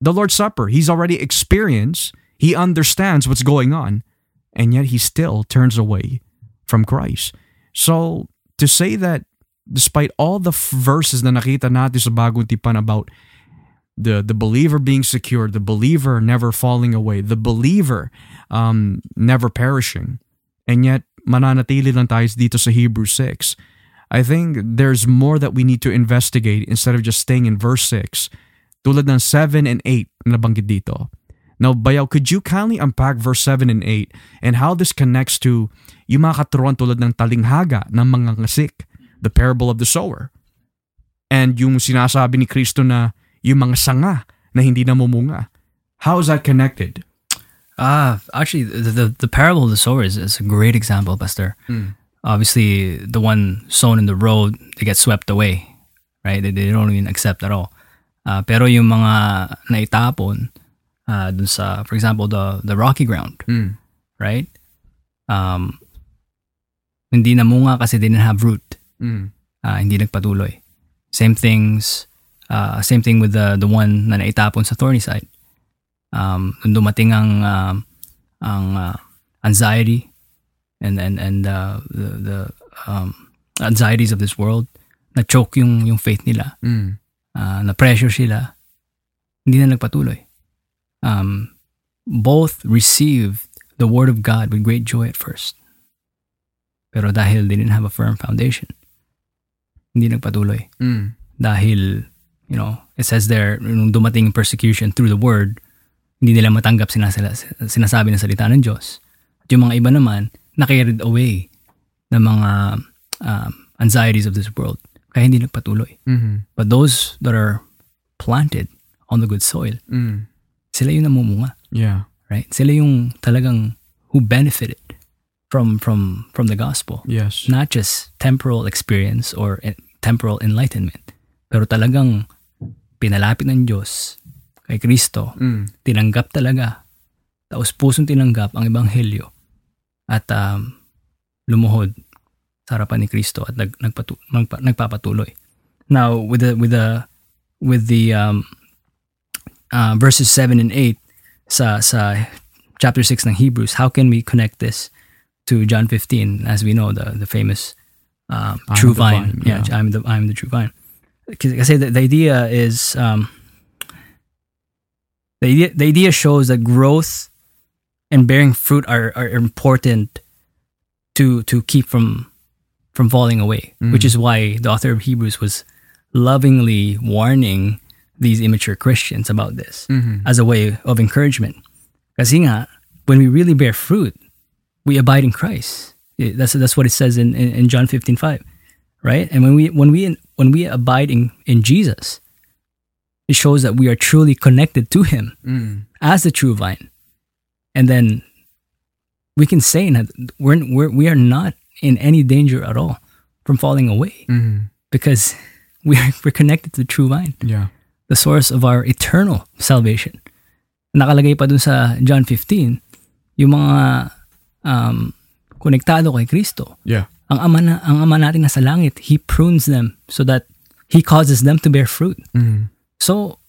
The Lord's Supper, he's already experienced, he understands what's going on, and yet he still turns away from Christ. So, to say that despite all the verses na nakita natin sa bagong tipan about the the believer being secure, the believer never falling away, the believer um, never perishing, and yet mananatili lang tayo dito sa Hebrew 6. I think there's more that we need to investigate instead of just staying in verse 6. Tulad ng 7 and 8 na nabanggit dito. Now, Bayaw, could you kindly unpack verse 7 and 8 and how this connects to yung mga katuruan tulad ng talinghaga ng mga ngasik, the parable of the sower, and yung sinasabi ni Kristo na yung mga sanga na hindi namumunga. How is that connected? Ah, actually, the, the the parable of the sower is, is a great example, Pastor. Obviously, the one sown in the road, they get swept away, right? They, they don't even accept at all. Ah, pero yung mga naitapon, uh, dun sa, for example, the the rocky ground, Mm. right? Um, hindi namunga kasi they didn't have root. Mm. Ah, hindi nagpatuloy. Same things, uh, same thing with the the one na naitapon sa thorny side. Um, nung dumating ang um, ang uh, anxiety and and and uh, the the um, anxieties of this world, na choke yung yung faith nila, Mm. Uh, na pressure sila, hindi na nagpatuloy. Um, both received the word of God with great joy at first. Pero dahil they didn't have a firm foundation, hindi nagpatuloy. Mm. Dahil, you know, it says there, nung dumating persecution through the word, hindi nila matanggap sinasala, sinasabi ng salita ng Diyos. At yung mga iba naman, na-carried away ng mga um, anxieties of this world. Kaya hindi nagpatuloy. Mhm. But those that are planted on the good soil, Mm. sila yung namumunga, Yeah. right? Sila yung talagang who benefited from from from the gospel. Yes. Not just temporal experience or eh, temporal enlightenment, pero talagang pinalapit ng Diyos kay Kristo, Mm. tinanggap talaga, taos pusong tinanggap ang ebanghelyo at um, lumuhod sa harapan ni Kristo at nag, nagpatu, magpa, nagpapatuloy. Now with the with the with the um, uh, verses 7 and 8 sa sa chapter 6 ng Hebrews, how can we connect this to John 15 as we know the the famous um, true vine. vine, Yeah, yeah. I'm the I'm the true vine. Kasi the, the idea is um, the idea the idea shows that growth and bearing fruit are, are important to to keep from from falling away, which is why the author of Hebrews was lovingly warning these immature Christians about this Mhm. as a way of encouragement. Kasi nga, when we really bear fruit, we abide in Christ. That's that's what it says in, in, in John 15, 5. Right? And when we when we when we abide in, in Jesus, it shows that we are truly connected to him Mm. as the true vine. And then we can say that we're, we're we are not in any danger at all from falling away Mhm. because we're we're connected to the true vine Yeah. the source of our eternal salvation. Nakalagay pa dun sa John 15, yung mga um, konektado kay Kristo. Yeah. Ang ama, na, ang ama natin nasa langit, He prunes them so that He causes them to bear fruit. Mm. So,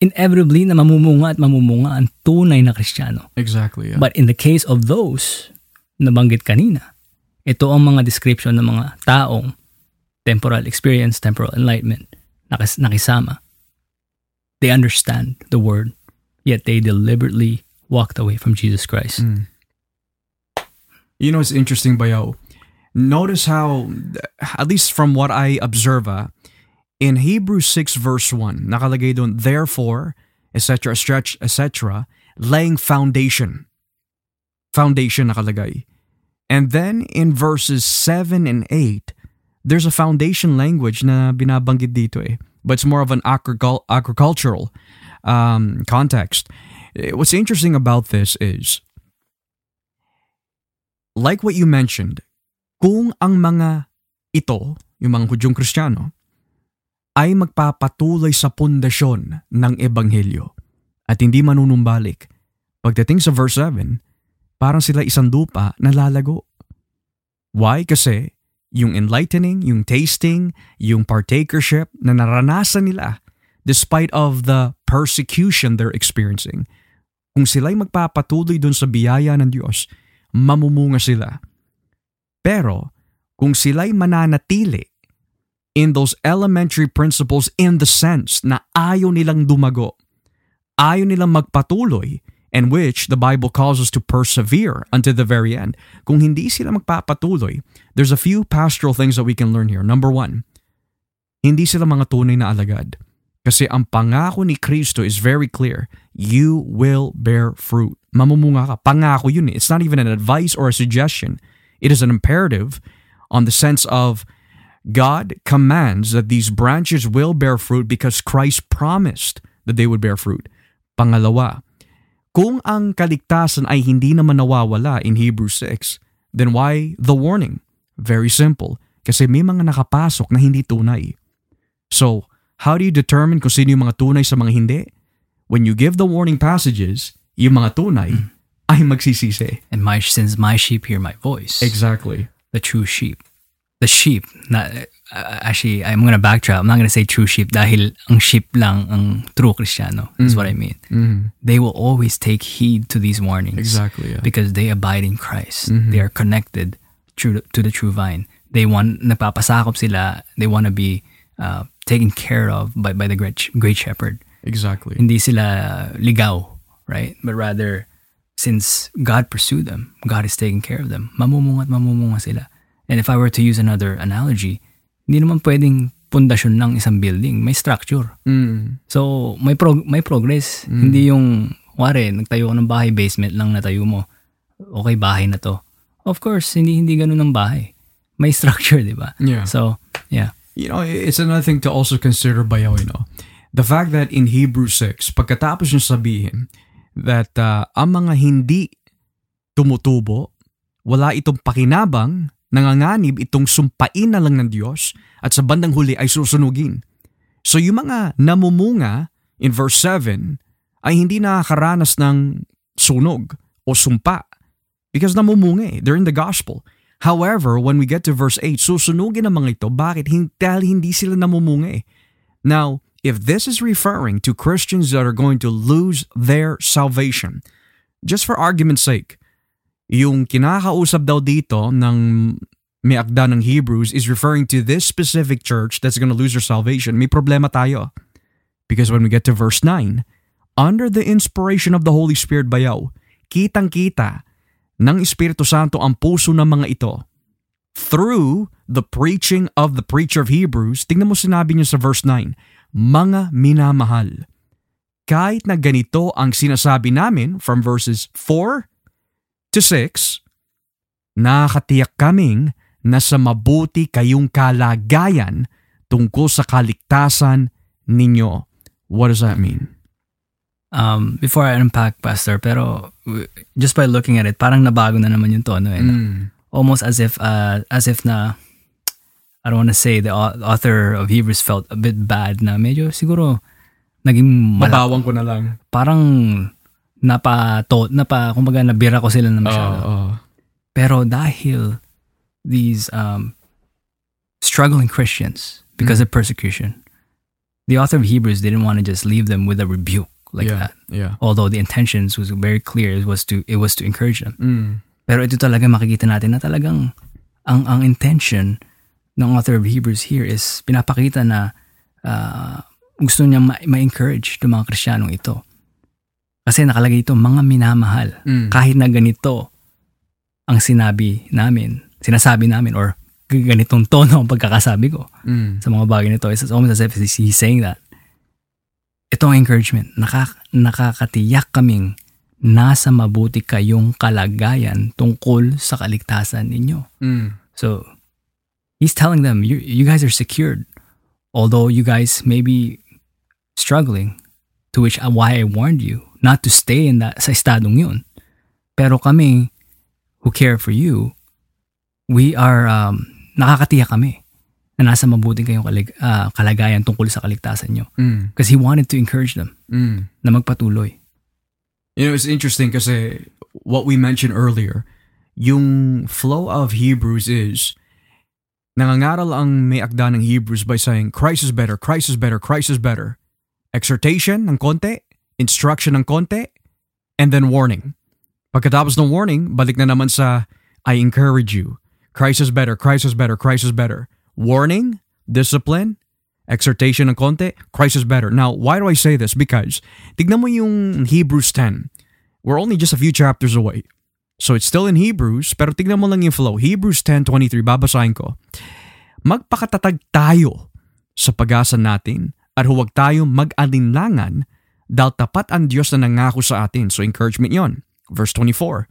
inevitably na mamumunga at mamumunga ang tunay na Kristiyano. Exactly. Yeah. But in the case of those na banggit kanina, ito ang mga description ng mga taong temporal experience, temporal enlightenment, nakis- nakisama. They understand the word, yet they deliberately walked away from Jesus Christ. Mm. You know, it's interesting, Bayaw. Notice how, at least from what I observe, ah, in Hebrews 6 verse 1, nakalagay doon, therefore, etc., stretch, etc., laying foundation. Foundation nakalagay. And then in verses 7 and 8, there's a foundation language na binabanggit dito eh. But it's more of an agricul- agricultural um, context. Eh, What's interesting about this is, like what you mentioned, kung ang mga ito, yung mga Hudyong Kristiyano, ay magpapatuloy sa pundasyon ng Ebanghelyo at hindi manunumbalik, pagdating sa verse 7, parang sila isang lupa na lalago. Why? Kasi yung enlightening, yung tasting, yung partakership na naranasan nila despite of the persecution they're experiencing, kung sila'y magpapatuloy dun sa biyaya ng Diyos, mamumunga sila. Pero, kung sila'y mananatili in those elementary principles in the sense na ayaw nilang dumago, ayaw nilang magpatuloy, and which the Bible calls us to persevere unto the very end. Kung hindi sila magpapatuloy, there's a few pastoral things that we can learn here. Number one, hindi sila mga tunay na alagad. Kasi ang pangako ni Kristo is very clear. You will bear fruit. Mamumunga ka. Pangako yun eh. It's not even an advice or a suggestion. It is an imperative on the sense of God commands that these branches will bear fruit because Christ promised that they would bear fruit. Pangalawa, kung ang kaligtasan ay hindi naman nawawala in Hebrews 6, then why the warning? Very simple. Kasi may mga nakapasok na hindi tunay. So, how do you determine kung sino yung mga tunay sa mga hindi? When you give the warning passages, yung mga tunay ay magsisisi. And my since my sheep hear my voice. Exactly. The true sheep. The sheep. Not, uh, actually, I'm gonna backtrack. I'm not gonna say true sheep dahil ang sheep lang ang true Kristiyano. Is what I mean. Mhm. They will always take heed to these warnings. Exactly, yeah. Because they abide in Christ. They are connected to, to the true vine. They want, napapasakop sila. They want to be uh, taken care of by, by the great, great shepherd. Exactly. Hindi sila ligaw, right? But rather, since God pursued them, God is taking care of them. Mamumunga at mamumunga sila. And if I were to use another analogy, hindi naman pwedeng pundasyon ng isang building. May structure. Mm. So, may prog- may progress. Hindi yung, wari, nagtayo ka ng bahay, basement lang natayo mo. Okay, bahay na to. Of course, hindi hindi ganun ng bahay. May structure, di ba? Yeah. So, yeah. You know, it's another thing to also consider bayaw, you know. The fact that in Hebrews 6, pagkatapos niya sabihin that uh, ang mga hindi tumutubo, wala itong pakinabang, nanganganib itong sumpain na lang ng Diyos at sa bandang huli ay susunugin. So yung mga namumunga in verse 7 ay hindi nakakaranas ng sunog o sumpa because namumunga eh. They're in the gospel. However, when we get to verse 8, susunugin ang mga ito. Bakit? Dahil hindi sila namumunga eh. Now, if this is referring to Christians that are going to lose their salvation, just for argument's sake, yung kinakausap daw dito ng may akda ng Hebrews is referring to this specific church that's going to lose their salvation, may problema tayo. Because when we get to verse 9, under the inspiration of the Holy Spirit bayaw, kitang-kita ng Espiritu Santo ang puso ng mga ito. Through the preaching of the preacher of Hebrews, tingnan mo sinabi niya sa verse 9, mga minamahal. Kahit na ganito ang sinasabi namin from verses 4 to 6, nakakatiyak kaming na sa mabuti kayong kalagayan tungkol sa kaligtasan ninyo. What does that mean? Um, before I unpack, Pastor, pero just by looking at it, parang nabago na naman yung tono. Eh, Mm. Almost as if, uh, as if na, I don't want to say the au- author of Hebrews felt a bit bad na medyo siguro naging malak- Mabawang ko na lang. parang napa to, napa kumbaga nabira ko sila na masyado. Oo. Pero dahil these um, struggling Christians because of persecution, the author of Hebrews didn't want to just leave them with a rebuke like yeah, that. Yeah. Although the intentions was very clear, it was to it was to encourage them. Mm. Pero ito talaga makikita natin na talagang ang ang intention ng author of Hebrews here is pinapakita na ah, gusto niya ma- ma-encourage itong mga Kristiyanong ito. Kasi nakalagay ito, mga minamahal. Mm. Kahit na ganito ang sinabi namin, sinasabi namin, or ganitong tono ang pagkakasabi ko Mm. sa mga bagay nito. It's almost as if he's saying that. Ito ang encouragement. Naka, nakakatiyak kaming nasa mabuti kayong kalagayan tungkol sa kaligtasan ninyo. Mm. So, he's telling them, you, you guys are secured. Although you guys may be struggling, to which uh, why I warned you not to stay in that sa estadong yun. Pero kami, who care for you, we are, um, nakakatiyak kami na nasa mabuting kayong kalig, ah, kalagayan tungkol sa kaligtasan nyo. Mm. Because he wanted to encourage them Mm. na magpatuloy. You know, it's interesting kasi what we mentioned earlier, yung flow of Hebrews is nangangaral ang may akda ng Hebrews by saying, Christ is better, Christ is better, Christ is better. Exhortation ng konti, instruction ng konti, and then warning. Pagkatapos ng warning, balik na naman sa, I encourage you. Christ is better, Christ is better, Christ is better. Warning, discipline, exhortation ng konti, Christ is better. Now, why do I say this? Because, tignan mo yung Hebrews 10. We're only just a few chapters away. So it's still in Hebrews, pero tignan mo lang yung flow. Hebrews 10.23, babasahin ko. Magpakatatag tayo sa pag-asa natin At huwag tayong mag-alinlangan dahil tapat ang Diyos na nangako sa atin. So encouragement yon. Verse 24.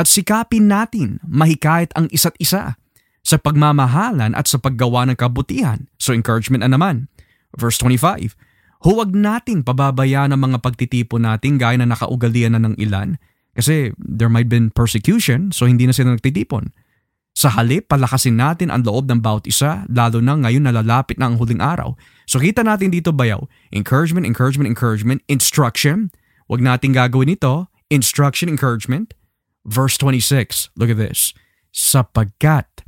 At sikapin natin mahikayat ang isa't isa sa pagmamahalan at sa paggawa ng kabutihan. So encouragement na naman. Verse 25. Huwag nating pababayaan ang mga pagtitipon natin gaya na nakaugalian na ng ilan kasi there might been persecution so hindi na sila nagtitipon. Sa halip, palakasin natin ang loob ng bawat isa, lalo na ngayon nalalapit na ang huling araw. So kita natin dito bayaw, encouragement, encouragement, encouragement, instruction. Huwag natin gagawin ito, instruction, encouragement. Verse 26, look at this. Sapagkat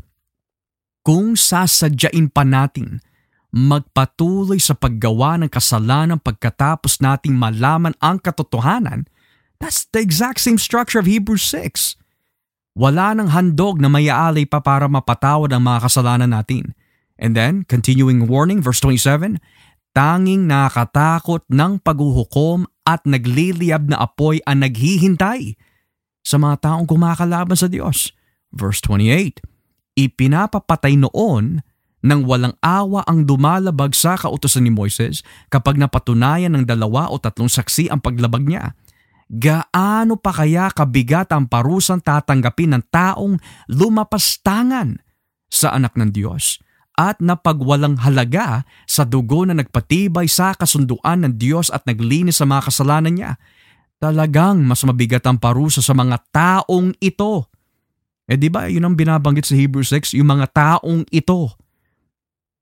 kung sasadyain pa natin magpatuloy sa paggawa ng kasalanan pagkatapos nating malaman ang katotohanan, that's the exact same structure of Hebrews 6 wala nang handog na mayaalay pa para mapatawad ang mga kasalanan natin. And then, continuing warning, verse 27, tanging nakakatakot ng paghuhukom at nagliliyab na apoy ang naghihintay sa mga taong kumakalaban sa Diyos. Verse 28, ipinapapatay noon nang walang awa ang dumalabag sa kautosan ni Moises kapag napatunayan ng dalawa o tatlong saksi ang paglabag niya gaano pa kaya kabigat ang parusang tatanggapin ng taong lumapastangan sa anak ng Diyos at napagwalang halaga sa dugo na nagpatibay sa kasunduan ng Diyos at naglinis sa mga kasalanan niya. Talagang mas mabigat ang parusa sa mga taong ito. Eh di ba yun ang binabanggit sa Hebrews 6, yung mga taong ito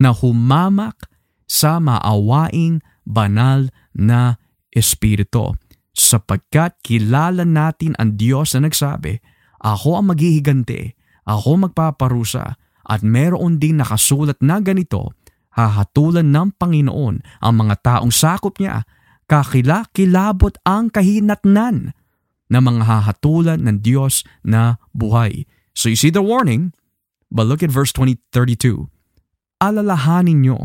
na humamak sa maawaing banal na espiritu sapagkat kilala natin ang Diyos na nagsabi, Ako ang maghihigante, ako magpaparusa, at meron din nakasulat na ganito, hahatulan ng Panginoon ang mga taong sakop niya, kakilakilabot ang kahinatnan na mga hahatulan ng Diyos na buhay. So you see the warning, but look at verse 20, 32. Alalahanin nyo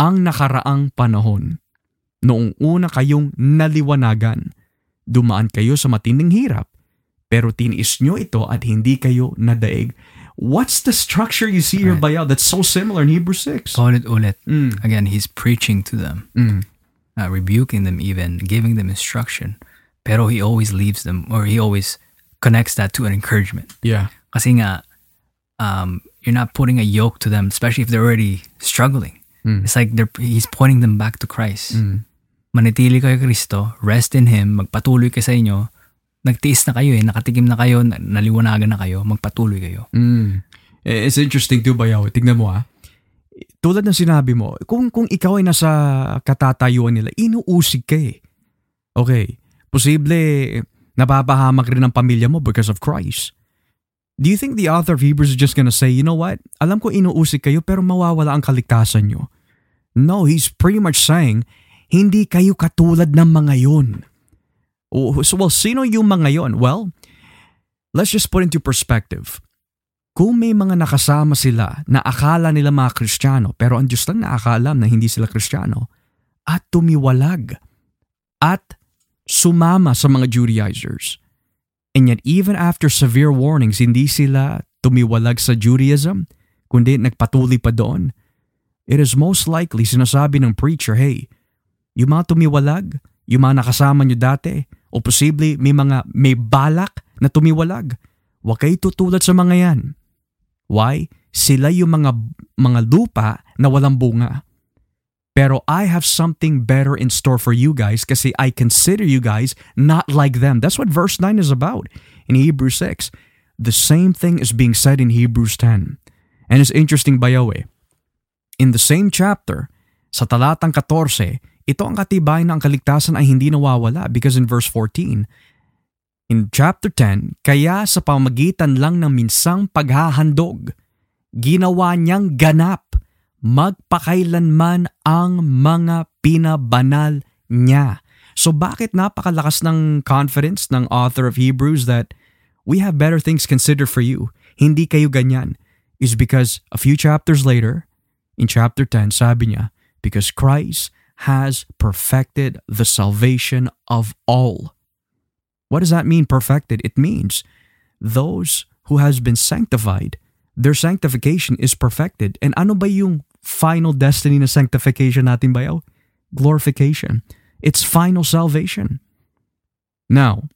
ang nakaraang panahon. Noong una kayong naliwanagan, dumaan kayo sa matinding hirap, pero tiniis nyo ito at hindi kayo nadaig. What's the structure you see here, Right. Bayaw, that's so similar in Hebrews 6? Paulit-ulit. Mm. Again, he's preaching to them, Mm. uh, rebuking them even, giving them instruction. Pero he always leaves them, or he always connects that to an encouragement. Yeah. Kasi nga, um, you're not putting a yoke to them, especially if they're already struggling. Mm. It's like they're, he's pointing them back to Christ. Mm. Manitili kayo kay Kristo, rest in Him, magpatuloy kayo sa inyo. Nagtiis na kayo eh, nakatikim na kayo, na- naliwanagan na kayo, magpatuloy kayo. Mm. Eh, It's interesting too, Bayaw. Tignan mo ah. Tulad ng sinabi mo, kung, kung ikaw ay nasa katatayuan nila, inuusig ka eh. Okay, posible napapahamak rin ang pamilya mo because of Christ. Do you think the author of Hebrews is just gonna say, you know what, alam ko inuusig kayo pero mawawala ang kaligtasan nyo? No, he's pretty much saying, hindi kayo katulad ng mga yon. So, well, sino yung mga yon? Well, let's just put into perspective. Kung may mga nakasama sila na akala nila mga Kristiyano pero ang Diyos lang nakakaalam na hindi sila Kristiyano at tumiwalag at sumama sa mga Judaizers. And yet even after severe warnings, hindi sila tumiwalag sa Judaism kundi nagpatuloy pa doon. It is most likely sinasabi ng preacher, hey, yung mga tumiwalag, yung mga nakasama nyo dati, o posible may mga may balak na tumiwalag, huwag kayo tutulad sa mga yan. Why? Sila yung mga mga lupa na walang bunga. Pero I have something better in store for you guys kasi I consider you guys not like them. That's what verse 9 is about in Hebrews 6. The same thing is being said in Hebrews 10. And it's interesting bayaw eh. In the same chapter, sa talatang 14, ito ang katibay na ang kaligtasan ay hindi nawawala because in verse 14, in chapter 10, kaya sa pamagitan lang ng minsang paghahandog, ginawa niyang ganap magpakailanman ang mga pinabanal niya. So bakit napakalakas ng confidence ng author of Hebrews that we have better things considered for you. Hindi kayo ganyan. Is because a few chapters later, in chapter 10, sabi niya, because Christ has perfected the salvation of all. What does that mean, perfected? It means those who has been sanctified, their sanctification is perfected. And ano ba yung final destiny na sanctification natin bayaw? glorification. It's final salvation. Now,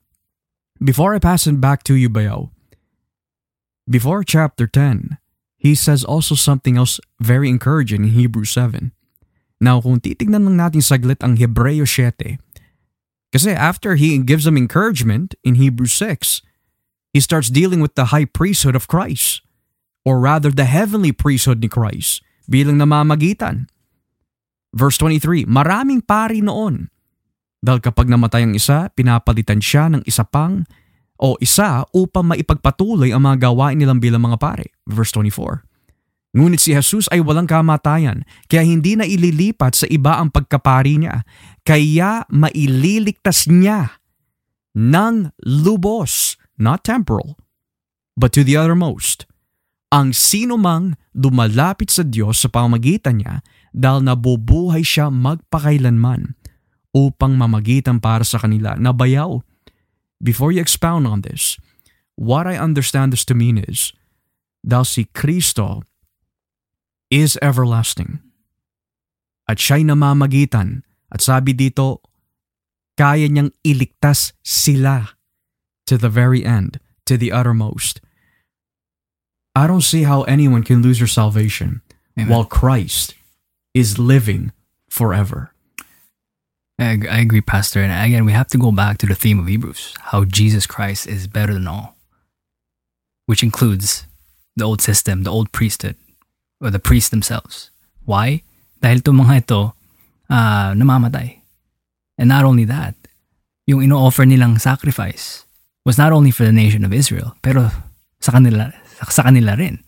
before I pass it back to you, Bayo, before chapter 10, he says also something else very encouraging in Hebrews 7. Now, kung titignan lang natin saglit ang Hebreo 7, kasi after he gives them encouragement in Hebrews 6, he starts dealing with the high priesthood of Christ, or rather the heavenly priesthood ni Christ, bilang namamagitan. Verse 23, maraming pari noon. Dahil kapag namatay ang isa, pinapalitan siya ng isa pang o isa upang maipagpatuloy ang mga gawain nilang bilang mga pare. Verse 24. Ngunit si Jesus ay walang kamatayan, kaya hindi na ililipat sa iba ang pagkapari niya, kaya maililigtas niya ng lubos, not temporal, but to the uttermost. Ang sino mang dumalapit sa Diyos sa pamagitan niya dahil nabubuhay siya magpakailanman upang mamagitan para sa kanila na bayaw before you expound on this, what I understand this to mean is, dahil si Kristo is everlasting. At siya'y namamagitan. At sabi dito, kaya niyang iligtas sila to the very end, to the uttermost. I don't see how anyone can lose their salvation Amen. while Christ is living forever. I, I agree, Pastor. And again, we have to go back to the theme of Hebrews how Jesus Christ is better than all, which includes the old system, the old priesthood, or the priests themselves. Why? Dahil itong mga ito, uh, namamatay. And not only that, yung ino-offer nilang sacrifice was not only for the nation of Israel, pero sa kanila, sa kanila rin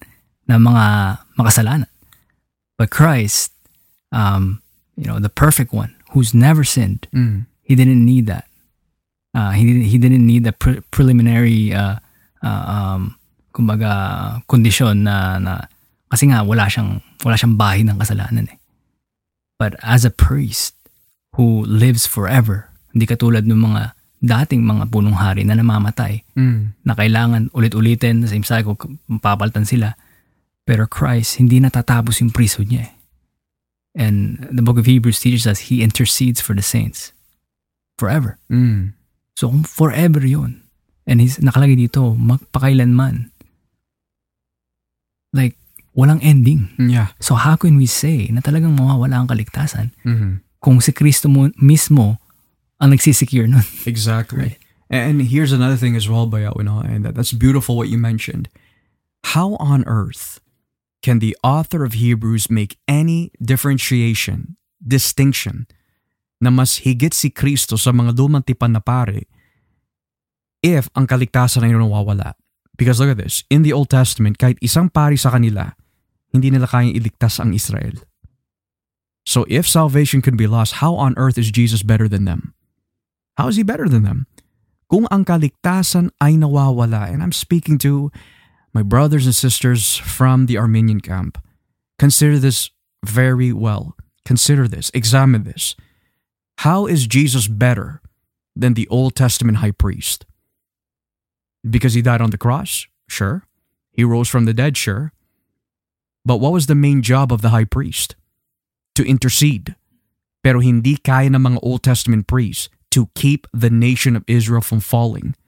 na mga makasalanan. But Christ, um, you know, the perfect one, who's never sinned, Mm. he didn't need that. Uh, he didn't, he didn't need the pre- preliminary uh, uh, um, kumbaga kondisyon na, na kasi nga wala siyang wala siyang bahay ng kasalanan eh. But as a priest who lives forever, hindi katulad ng mga dating mga punong hari na namamatay Mm. na kailangan ulit-ulitin sa same cycle, mapapaltan sila. Pero Christ, hindi natatapos yung priesthood niya eh. And the book of Hebrews teaches us he intercedes for the saints forever. Mm. So kung forever yun, and he's nakalagay dito, magpakailanman. Like, walang ending. Yeah. So how can we say na talagang mawawala ang kaligtasan Mm-hmm. kung si Kristo mo mismo ang nagsisecure nun? Exactly. And here's another thing as well, Bayaw, you know, and that, that's beautiful what you mentioned. How on earth can the author of Hebrews make any differentiation, distinction, na mas higit si Kristo sa mga lumang tipan na pare if ang kaligtasan ay nawawala? Because look at this, in the Old Testament, kahit isang pari sa kanila, hindi nila kayang iligtas ang Israel. So if salvation could be lost, how on earth is Jesus better than them? How is he better than them? Kung ang kaligtasan ay nawawala, and I'm speaking to my brothers and sisters from the Armenian camp, consider this very well. Consider this, examine this. How is Jesus better than the Old Testament high priest? Because he died on the cross? Sure. He rose from the dead? Sure. But what was the main job of the high priest? To intercede. Pero hindi kaya ng mga Old Testament priests to keep the nation of Israel from falling.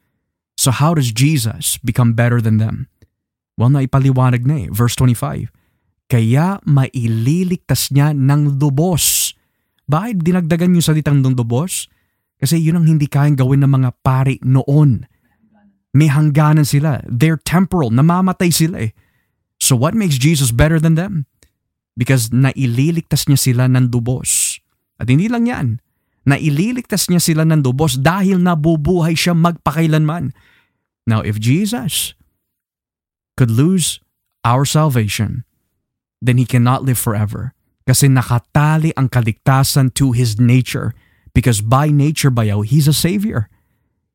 So how does Jesus become better than them? Well, naipaliwanag na eh. Verse 25. Kaya maililigtas niya ng lubos. Bakit dinagdagan yung salitang ng lubos? Kasi yun ang hindi kayang gawin ng mga pari noon. May hangganan sila. They're temporal. Namamatay sila eh. So what makes Jesus better than them? Because naililigtas niya sila ng lubos. At hindi lang yan na ililigtas niya sila ng lubos dahil nabubuhay siya magpakailanman. Now, if Jesus could lose our salvation, then He cannot live forever. Kasi nakatali ang kaligtasan to His nature. Because by nature, bayaw, He's a Savior.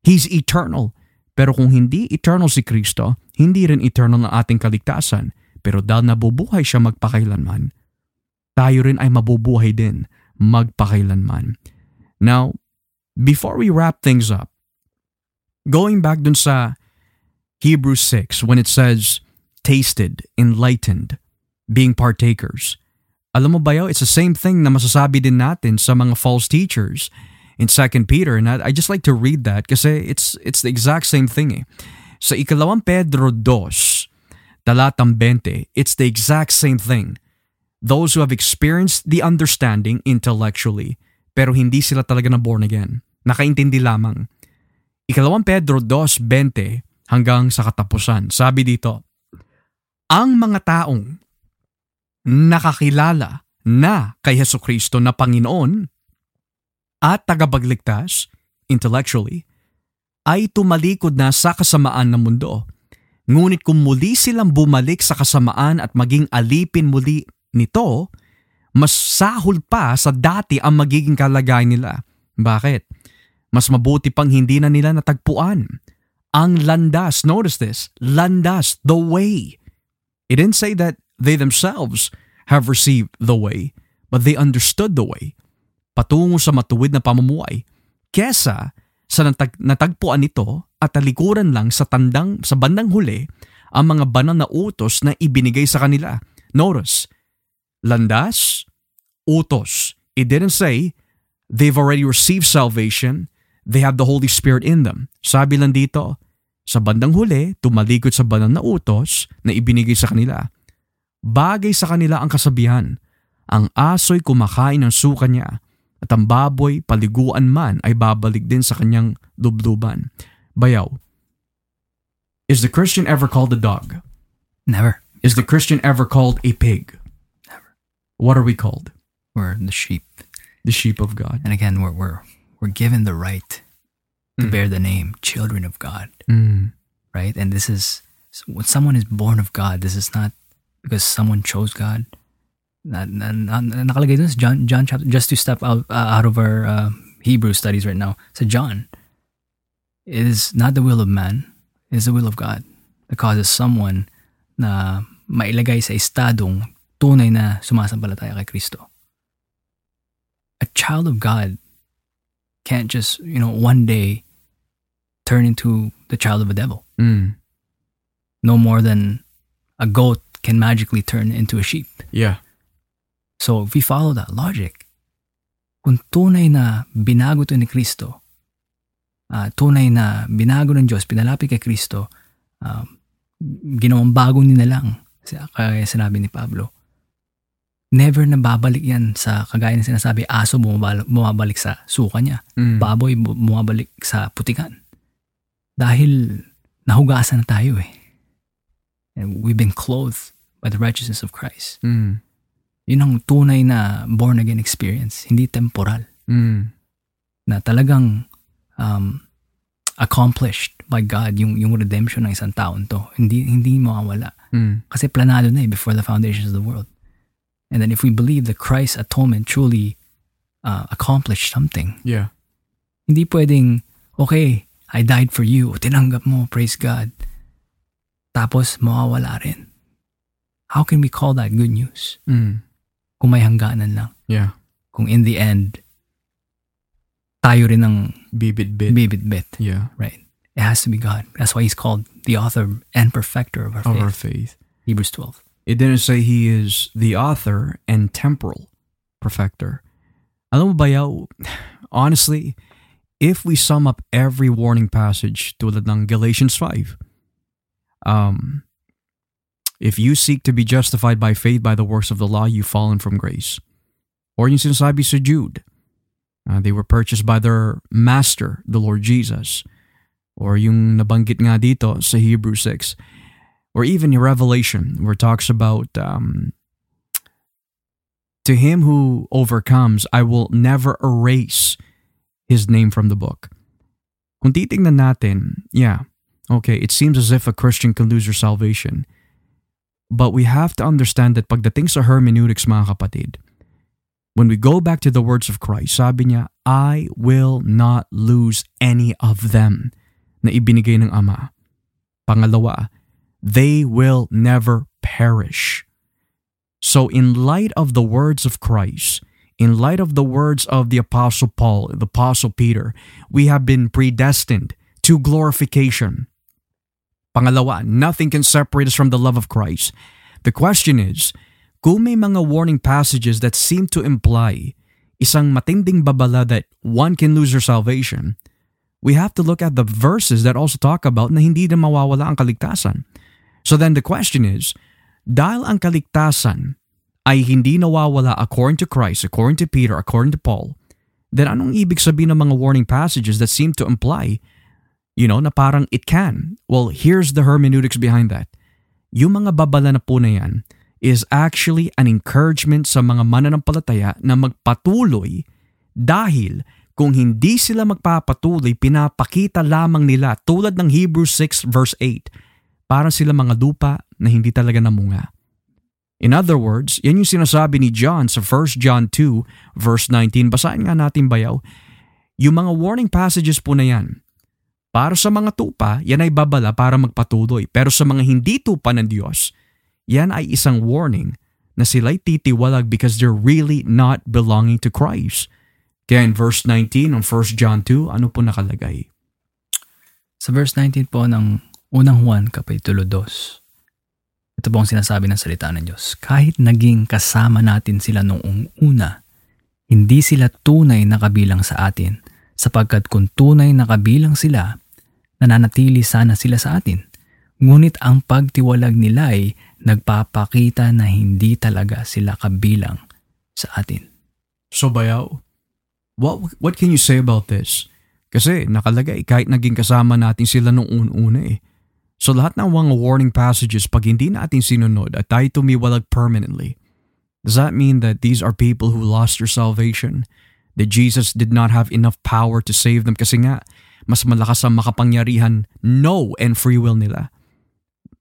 He's eternal. Pero kung hindi eternal si Kristo, hindi rin eternal ang ating kaligtasan. Pero dahil nabubuhay siya magpakailanman, tayo rin ay mabubuhay din magpakailanman. Now, before we wrap things up, going back dun sa Hebrews 6 when it says tasted, enlightened, being partakers, Alam mo ba yaw, it's the same thing na masasabi din natin sa mga false teachers in 2 Peter. And I, just like to read that kasi it's, it's the exact same thing eh. Sa ikalawang Pedro 2, talatang 20, it's the exact same thing. Those who have experienced the understanding intellectually, pero hindi sila talaga na born again. Nakaintindi lamang. Ikalawang Pedro 2.20 hanggang sa katapusan. Sabi dito, Ang mga taong nakakilala na kay Heso Kristo na Panginoon at tagapagligtas, intellectually, ay tumalikod na sa kasamaan ng mundo. Ngunit kung muli silang bumalik sa kasamaan at maging alipin muli nito, mas sahol pa sa dati ang magiging kalagayan nila. Bakit? Mas mabuti pang hindi na nila natagpuan. Ang landas, notice this, landas, the way. It didn't say that they themselves have received the way, but they understood the way. Patungo sa matuwid na pamumuhay. Kesa sa natag- natagpuan nito at talikuran lang sa tandang sa bandang huli ang mga banal na utos na ibinigay sa kanila. Notice, landas, utos. It didn't say they've already received salvation, they have the Holy Spirit in them. Sabi lang dito, sa bandang huli, tumalikod sa banal na utos na ibinigay sa kanila. Bagay sa kanila ang kasabihan. Ang aso'y kumakain ng suka niya at ang baboy paliguan man ay babalik din sa kanyang lubluban. Bayaw, is the Christian ever called a dog? Never. Is the Christian ever called a pig? Never. What are we called? We're the sheep. The sheep of God. And again, we're, we're, we're given the right to Mm. bear the name children of God, Mm. right? And this is when someone is born of God, this is not because someone chose God. Na, na, na, nakalagay dun sa John, John chapter, just to step out, uh, out of our uh, Hebrew studies right now. So John, it is not the will of man, it is the will of God that causes someone na mailagay sa estadong tunay na sumasampalataya kay Kristo. A child of God can't just, you know, one day turn into the child of a devil. Mm. No more than a goat can magically turn into a sheep. Yeah. So if we follow that logic, kung tunay na binago to ni Kristo, ah, tunay na binago ng Diyos, pinalapit kay Kristo, um, ginawang bagong nilalang, sa- kaya sinabi ni Pablo, never na babalik yan sa kagaya ng sinasabi, aso bumabalik, bumabalik sa suka niya, Mm. baboy bu- bumabalik sa putikan. Dahil nahugasan na tayo eh. And we've been clothed by the righteousness of Christ. Mm. Yun ang tunay na born again experience, hindi temporal. Mm. Na talagang um, accomplished by God yung, yung redemption ng isang taon to. Hindi, hindi mawawala. Mm. Kasi planado na eh before the foundations of the world. And then if we believe that Christ's atonement truly uh, accomplished something, Yeah. hindi pwedeng, okay, I died for you, tinanggap mo, praise God. Tapos mawawala rin. How can we call that good news? Mm. Kung may hangganan lang. Yeah. Kung in the end, tayo rin ang Bibit bit. bibit-bit, Yeah. right? It has to be God. That's why he's called the author and perfecter of our Of faith. our faith. Hebrews 12. It didn't say he is the author and temporal perfecter. Alam mo ba yaw, honestly, if we sum up every warning passage tulad ng Galatians 5, um, if you seek to be justified by faith by the works of the law, you've fallen from grace. Or yung sinasabi sa Jude, uh, they were purchased by their master, the Lord Jesus. Or yung nabanggit nga dito sa Hebrew 6, or even in Revelation, where it talks about um, to him who overcomes, I will never erase his name from the book. Kung titingnan natin, yeah, okay, it seems as if a Christian can lose their salvation. But we have to understand that pagdating sa hermeneutics, mga kapatid, when we go back to the words of Christ, sabi niya, I will not lose any of them na ibinigay ng Ama. Pangalawa, they will never perish. So, in light of the words of Christ, in light of the words of the Apostle Paul, the Apostle Peter, we have been predestined to glorification. Pangalawa, nothing can separate us from the love of Christ. The question is, kung may mga warning passages that seem to imply isang matinding babala that one can lose their salvation, we have to look at the verses that also talk about na hindi na mawawala ang kaligtasan. So then the question is, dahil ang kaligtasan ay hindi nawawala according to Christ, according to Peter, according to Paul, then anong ibig sabihin ng mga warning passages that seem to imply, you know, na parang it can? Well, here's the hermeneutics behind that. Yung mga babala na po na yan is actually an encouragement sa mga mananampalataya na magpatuloy dahil kung hindi sila magpapatuloy, pinapakita lamang nila tulad ng Hebrews 6 verse 8, para sila mga lupa na hindi talaga namunga. In other words, yan yung sinasabi ni John sa 1 John 2 verse 19. Basahin nga natin bayaw. Yung mga warning passages po na yan, para sa mga tupa, yan ay babala para magpatuloy. Pero sa mga hindi tupa ng Diyos, yan ay isang warning na sila'y titiwalag because they're really not belonging to Christ. Kaya in verse 19 ng 1 John 2, ano po nakalagay? Sa verse 19 po ng unang Juan, Kapitulo 2, ito po ang sinasabi ng salita ng Diyos. Kahit naging kasama natin sila noong una, hindi sila tunay na kabilang sa atin sapagkat kung tunay na kabilang sila, nananatili sana sila sa atin. Ngunit ang pagtiwalag nila ay nagpapakita na hindi talaga sila kabilang sa atin. So bayaw, what, what can you say about this? Kasi nakalagay kahit naging kasama natin sila noong una eh. So lahat ng mga warning passages pag hindi natin sinunod at tayo tumiwalag permanently, does that mean that these are people who lost their salvation? That Jesus did not have enough power to save them kasi nga mas malakas ang makapangyarihan no and free will nila.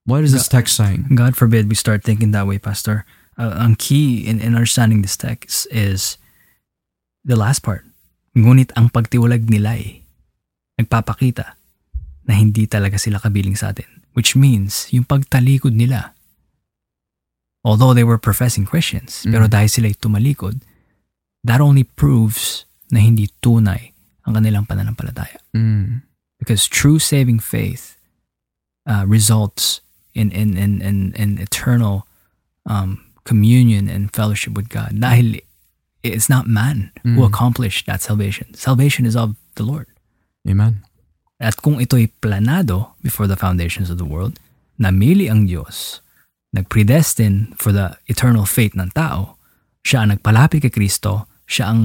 What is this text saying? God forbid we start thinking that way, Pastor. Uh, ang key in, in understanding this text is the last part. Ngunit ang pagtiwalag nila ay nagpapakita na hindi talaga sila kabiling sa atin. Which means, yung pagtalikod nila, although they were professing Christians, Mm. pero dahil sila ay tumalikod, that only proves na hindi tunay ang kanilang pananampalataya. Mm. Because true saving faith uh, results in, in, in, in, in eternal um, communion and fellowship with God. Dahil it's not man who Mm. accomplished that salvation. Salvation is of the Lord. Amen. At kung ito'y planado before the foundations of the world, namili ang Diyos, nagpredestine for the eternal fate ng tao, siya ang nagpalapit kay Kristo, siya ang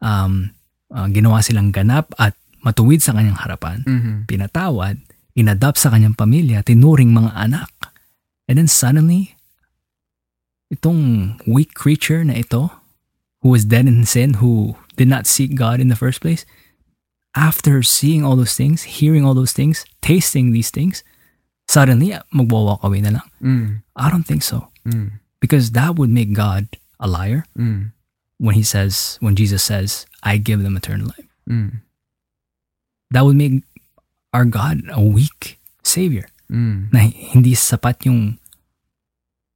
um, uh, ginawa silang ganap at matuwid sa kanyang harapan, Mm-hmm. pinatawad, inadapt sa kanyang pamilya, tinuring mga anak. And then suddenly, itong weak creature na ito, who was dead in sin, who did not seek God in the first place, after seeing all those things, hearing all those things, tasting these things, suddenly magwa-walk away na lang. Mm. I don't think so. Mm. Because that would make God a liar Mm. When he says, when Jesus says, I give them eternal life. Mm. That would make our God a weak savior. Mm. na hindi sapat yung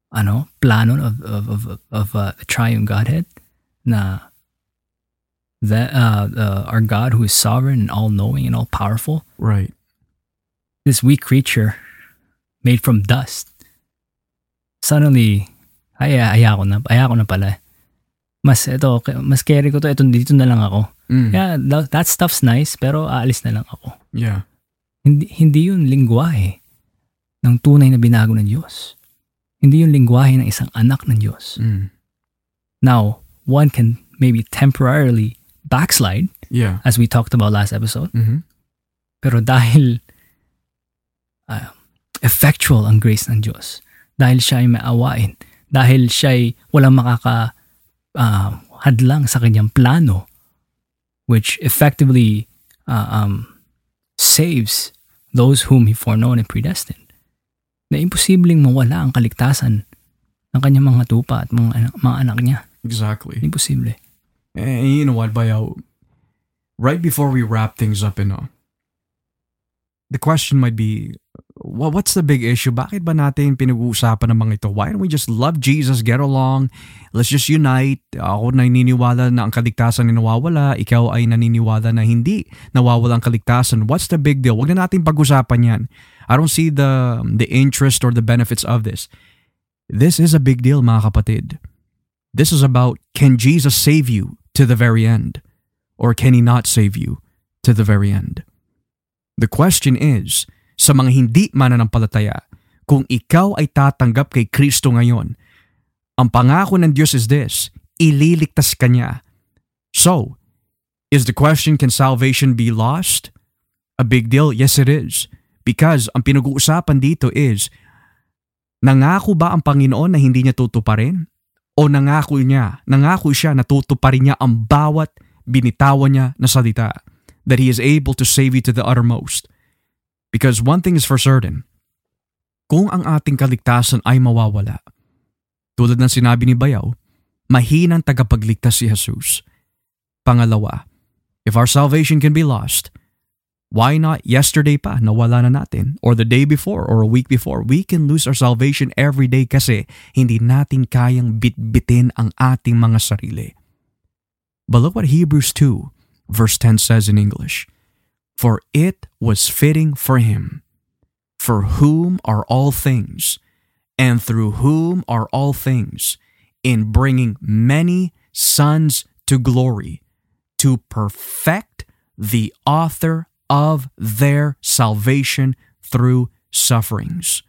ano plano of of of, of uh, the triune Godhead na that uh, uh, our God who is sovereign and all knowing and all powerful Right. this weak creature made from dust suddenly ay ay ako na ay ako na pala mas ito mas carry ko to ito dito na lang ako Mm. yeah that, that stuff's nice pero aalis na lang ako Yeah. Hindi, hindi yun lingwahe ng tunay na binago ng Diyos. Hindi yun lingwahe ng isang anak ng Diyos. Mm. Now, one can maybe temporarily backslide, Yeah. as we talked about last episode, Mm-hmm. pero dahil uh, effectual ang grace ng Diyos, dahil siya ay maawain, dahil siya ay walang makaka uh, hadlang sa kanyang plano, which effectively uh, um, saves those whom He foreknown and predestined, na imposibleng mawala ang kaligtasan ng kanyang mga tupa at mga, anak- mga anak niya. Exactly. Imposible. And you know what, Bayaw? Right before we wrap things up, you know, the question might be, what's the big issue? Bakit ba natin pinag-uusapan ng mga ito? Why don't we just love Jesus, get along, let's just unite? Ako naniniwala na ang kaligtasan ay nawawala, ikaw ay naniniwala na hindi nawawala ang kaligtasan. What's the big deal? Huwag na natin pag-usapan yan. I don't see the the interest or the benefits of this. This is a big deal mga kapatid. This is about can Jesus save you to the very end? Or can He not save you to the very end? The question is, sa mga hindi mananampalataya, kung ikaw ay tatanggap kay Kristo ngayon, ang pangako ng Diyos is this, ililigtas ka niya. So, is the question can salvation be lost? A big deal? Yes, it is. Because ang pinag-uusapan dito is, nangako ba ang Panginoon na hindi niya tutuparin? O nangako niya, nangako siya na tutuparin niya ang bawat binitawan niya na salita? That He is able to save you to the uttermost. Because one thing is for certain, kung ang ating kaligtasan ay mawawala, tulad ng sinabi ni Bayaw, mahinang tagapagligtas si Jesus. Pangalawa, if our salvation can be lost, why not yesterday pa nawala na natin or the day before or a week before? We can lose our salvation every day kasi hindi natin kayang bitbitin ang ating mga sarili. But look what Hebrews 2 verse 10 says in English. For it was fitting for him, for whom are all things, and through whom are all things, in bringing many sons to glory, to perfect the author of their salvation through sufferings.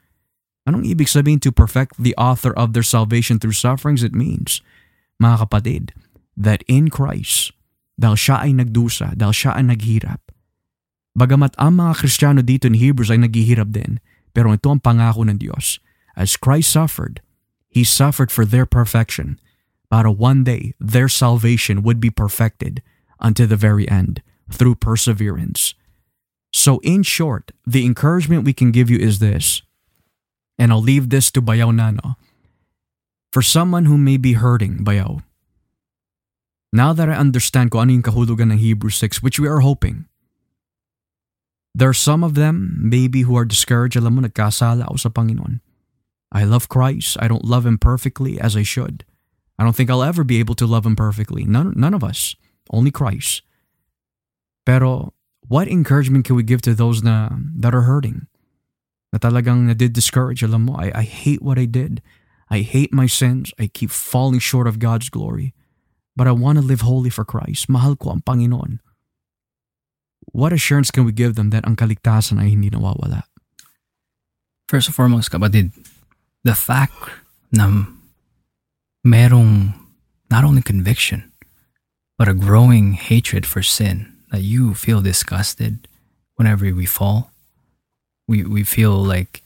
Anong ibig sabihin to perfect the author of their salvation through sufferings? It means, mga kapatid, that in Christ, dahil siya ay nagdusa, dahil siya ay naghirap, bagamat ang mga Kristiyano dito in Hebrews ay naghihirap din, pero ito ang pangako ng Diyos. As Christ suffered, He suffered for their perfection, para one day their salvation would be perfected unto the very end through perseverance. So, in short, the encouragement we can give you is this, and I'll leave this to Bayaw Nano. For someone who may be hurting, Bayaw, now that I understand kung ano yung kahulugan ng Hebrews 6, which we are hoping, there are some of them, maybe who are discouraged, alam mo, nagkasala ako sa Panginoon. I love Christ. I don't love Him perfectly as I should. I don't think I'll ever be able to love Him perfectly. None, none of us. Only Christ. Pero what encouragement can we give to those na, that are hurting? Na talagang na did discourage, alam mo, I, I hate what I did. I hate my sins. I keep falling short of God's glory. But I want to live holy for Christ. Mahal ko ang Panginoon. What assurance can we give them that ang kaligtasan ay hindi nawawala? First and foremost, kapatid, the fact na merong not only conviction, but a growing hatred for sin, that you feel disgusted whenever we fall. We, we feel like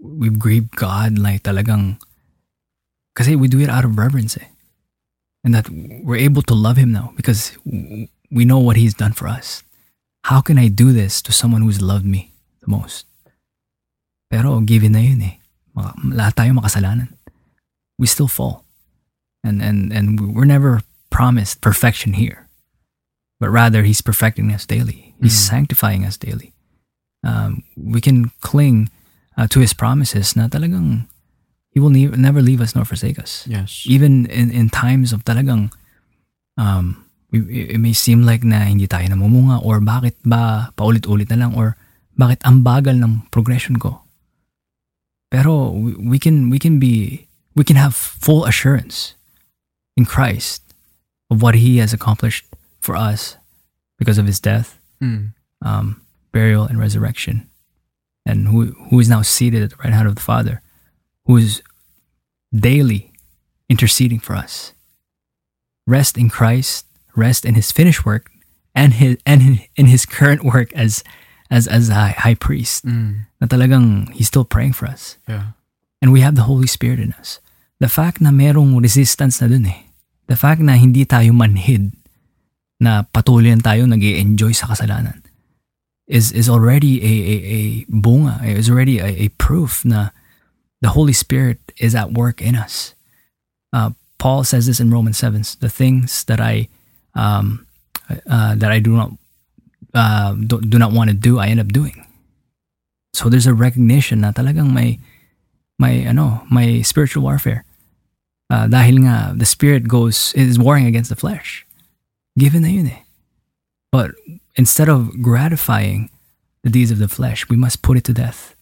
we've grieved God like talagang kasi we do it out of reverence eh. And that we're able to love Him now because we know what He's done for us. How can I do this to someone who's loved me the most? Pero given na yun eh. Lahat tayo makasalanan. We still fall. And, and, and we're never promised perfection here. But rather, He's perfecting us daily. He's Mm. sanctifying us daily. Um, we can cling uh, to His promises na talagang He will ne- never leave us nor forsake us. Yes. Even in, in times of talagang um, it may seem like na hindi tayo namumunga or bakit ba paulit-ulit na lang or bakit ang bagal ng progression ko. Pero we, we can we can be we can have full assurance in Christ of what he has accomplished for us because of his death, Mm. um, burial, and resurrection, and who who is now seated at the right hand of the Father, who is daily interceding for us. Rest in Christ, rest in His finished work, and his and in- His current work as as as high, high priest. Mm. Na talagang He's still praying for us, Yeah. and we have the Holy Spirit in us. The fact na merong resistance na dun eh. The fact na hindi tayo manhid na patuloy tayo nag enjoy sa kasalanan is is already a a, a bunga, is already a, a proof na the Holy Spirit is at work in us. Uh, Paul says this in Romans 7, the things that I um, uh, that I do not uh, do, do not want to do, I end up doing. So there's a recognition na talagang may may ano, may spiritual warfare. Uh, dahil nga the spirit goes is warring against the flesh. Given na yun eh. But instead of gratifying the deeds of the flesh, we must put it to death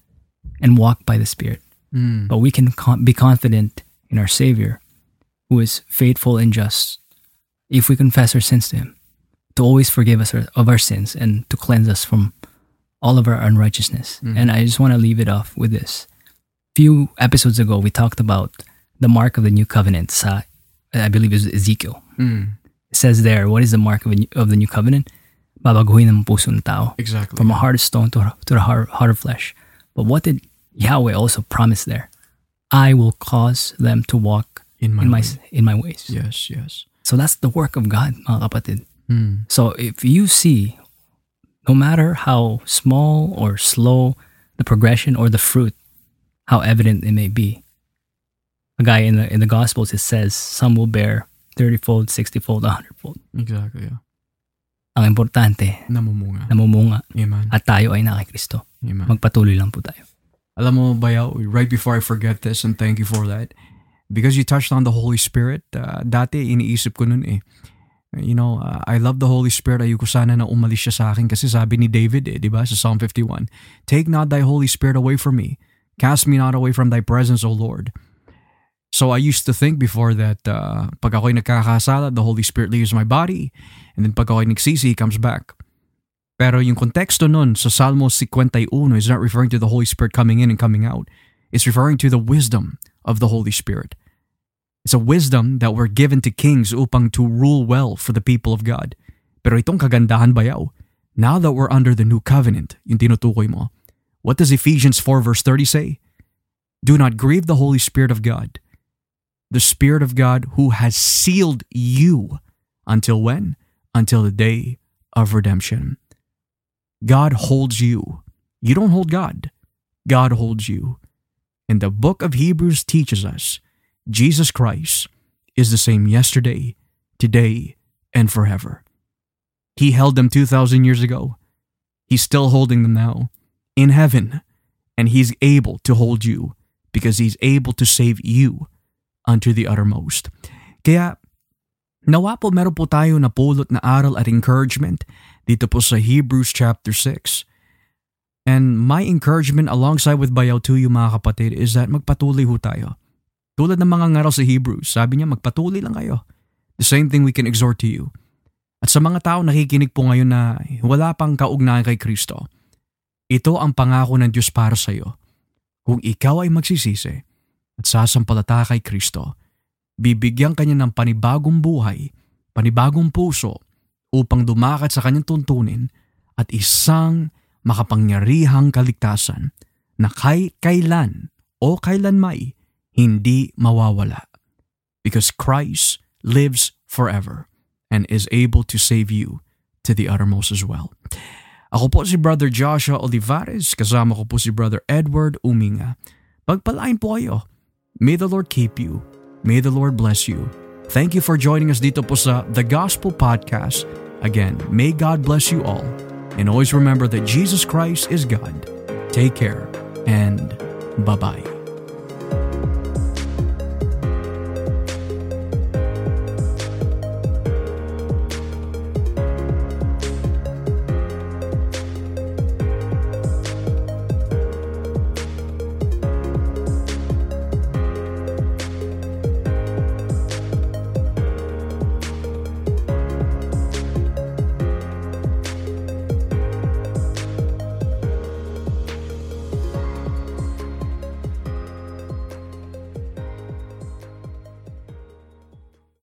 and walk by the spirit. Mm. But we can con- be confident in our Savior, who is faithful and just, if we confess our sins to Him, to always forgive us of our sins and to cleanse us from all of our unrighteousness. Mhm. And I just want to leave it off with this. Few episodes ago, we talked about the mark of the new covenant. Sa, I believe it was Ezekiel. Mm. It says there, what is the mark of, new, of the new covenant? Babaguhin ng puso ng tao. Exactly. From a heart of stone to, to the heart, heart of flesh. But what did Yahweh also promise there? I will cause them to walk in my, in my in my ways. Yes, yes. So that's the work of God, mga kapatid. Mm. So if you see, no matter how small or slow the progression or the fruit, how evident it may be, a guy in the in the Gospels it says some will bear thirty-fold, sixty-fold, a hundredfold. Exactly. Yeah. Ang importante, Namumunga. namumunga Amen. at tayo ay na kay Kristo. Amen. Magpatuloy lang po tayo. Alam mo, Bayaw, right before I forget this, and thank you for that, because you touched on the Holy Spirit, uh, dati iniisip ko nun eh. You know, uh, I love the Holy Spirit. Ayoko sana na umalis siya sa akin kasi sabi ni David eh, di ba, sa Psalm 51, Take not thy Holy Spirit away from me. Cast me not away from thy presence, O Lord. So I used to think before that uh, pag ako'y nagkakasala, the Holy Spirit leaves my body. And then pag ako'y nagsisi, he comes back. Pero yung konteksto nun sa Salmo 51 is not referring to the Holy Spirit coming in and coming out. It's referring to the wisdom of the Holy Spirit. It's a wisdom that we're given to kings upang to rule well for the people of God. Pero itong kagandahan bayaw, now that we're under the new covenant, yung tinutukoy mo, what does Ephesians 4 verse 30 say? Do not grieve the Holy Spirit of God, the Spirit of God who has sealed you until when? Until the day of redemption. God holds you. You don't hold God. God holds you. And the book of Hebrews teaches us Jesus Christ is the same yesterday, today, and forever. He held them 2,000 years ago. He's still holding them now in heaven. And He's able to hold you because He's able to save you unto the uttermost. Kaya, nawa po meron po tayo na aral at encouragement dito po sa Hebrews chapter 6. And my encouragement alongside with Bayaw to you mga kapatid is that magpatuloy ho tayo. Tulad ng mga ngaral sa Hebrews, sabi niya magpatuloy lang kayo. The same thing we can exhort to you. At sa mga tao nakikinig po ngayon na wala pang kaugnayan kay Kristo, ito ang pangako ng Diyos para sa iyo. Kung ikaw ay magsisisi at sasampalata kay Kristo, bibigyan kanya ng panibagong buhay, panibagong puso upang dumakat sa kanyang tuntunin at isang makapangyarihang kaligtasan na kay kailan o kailanmay hindi mawawala. Because Christ lives forever and is able to save you to the uttermost as well. Ako po si Brother Joshua Olivares, kasama ko po si Brother Edward Uminga. Pagpalain po kayo. May the Lord keep you. May the Lord bless you. Thank you for joining us dito po sa The Gospel Podcast. Again, may God bless you all. And always remember that Jesus Christ is God. Take care and bye-bye.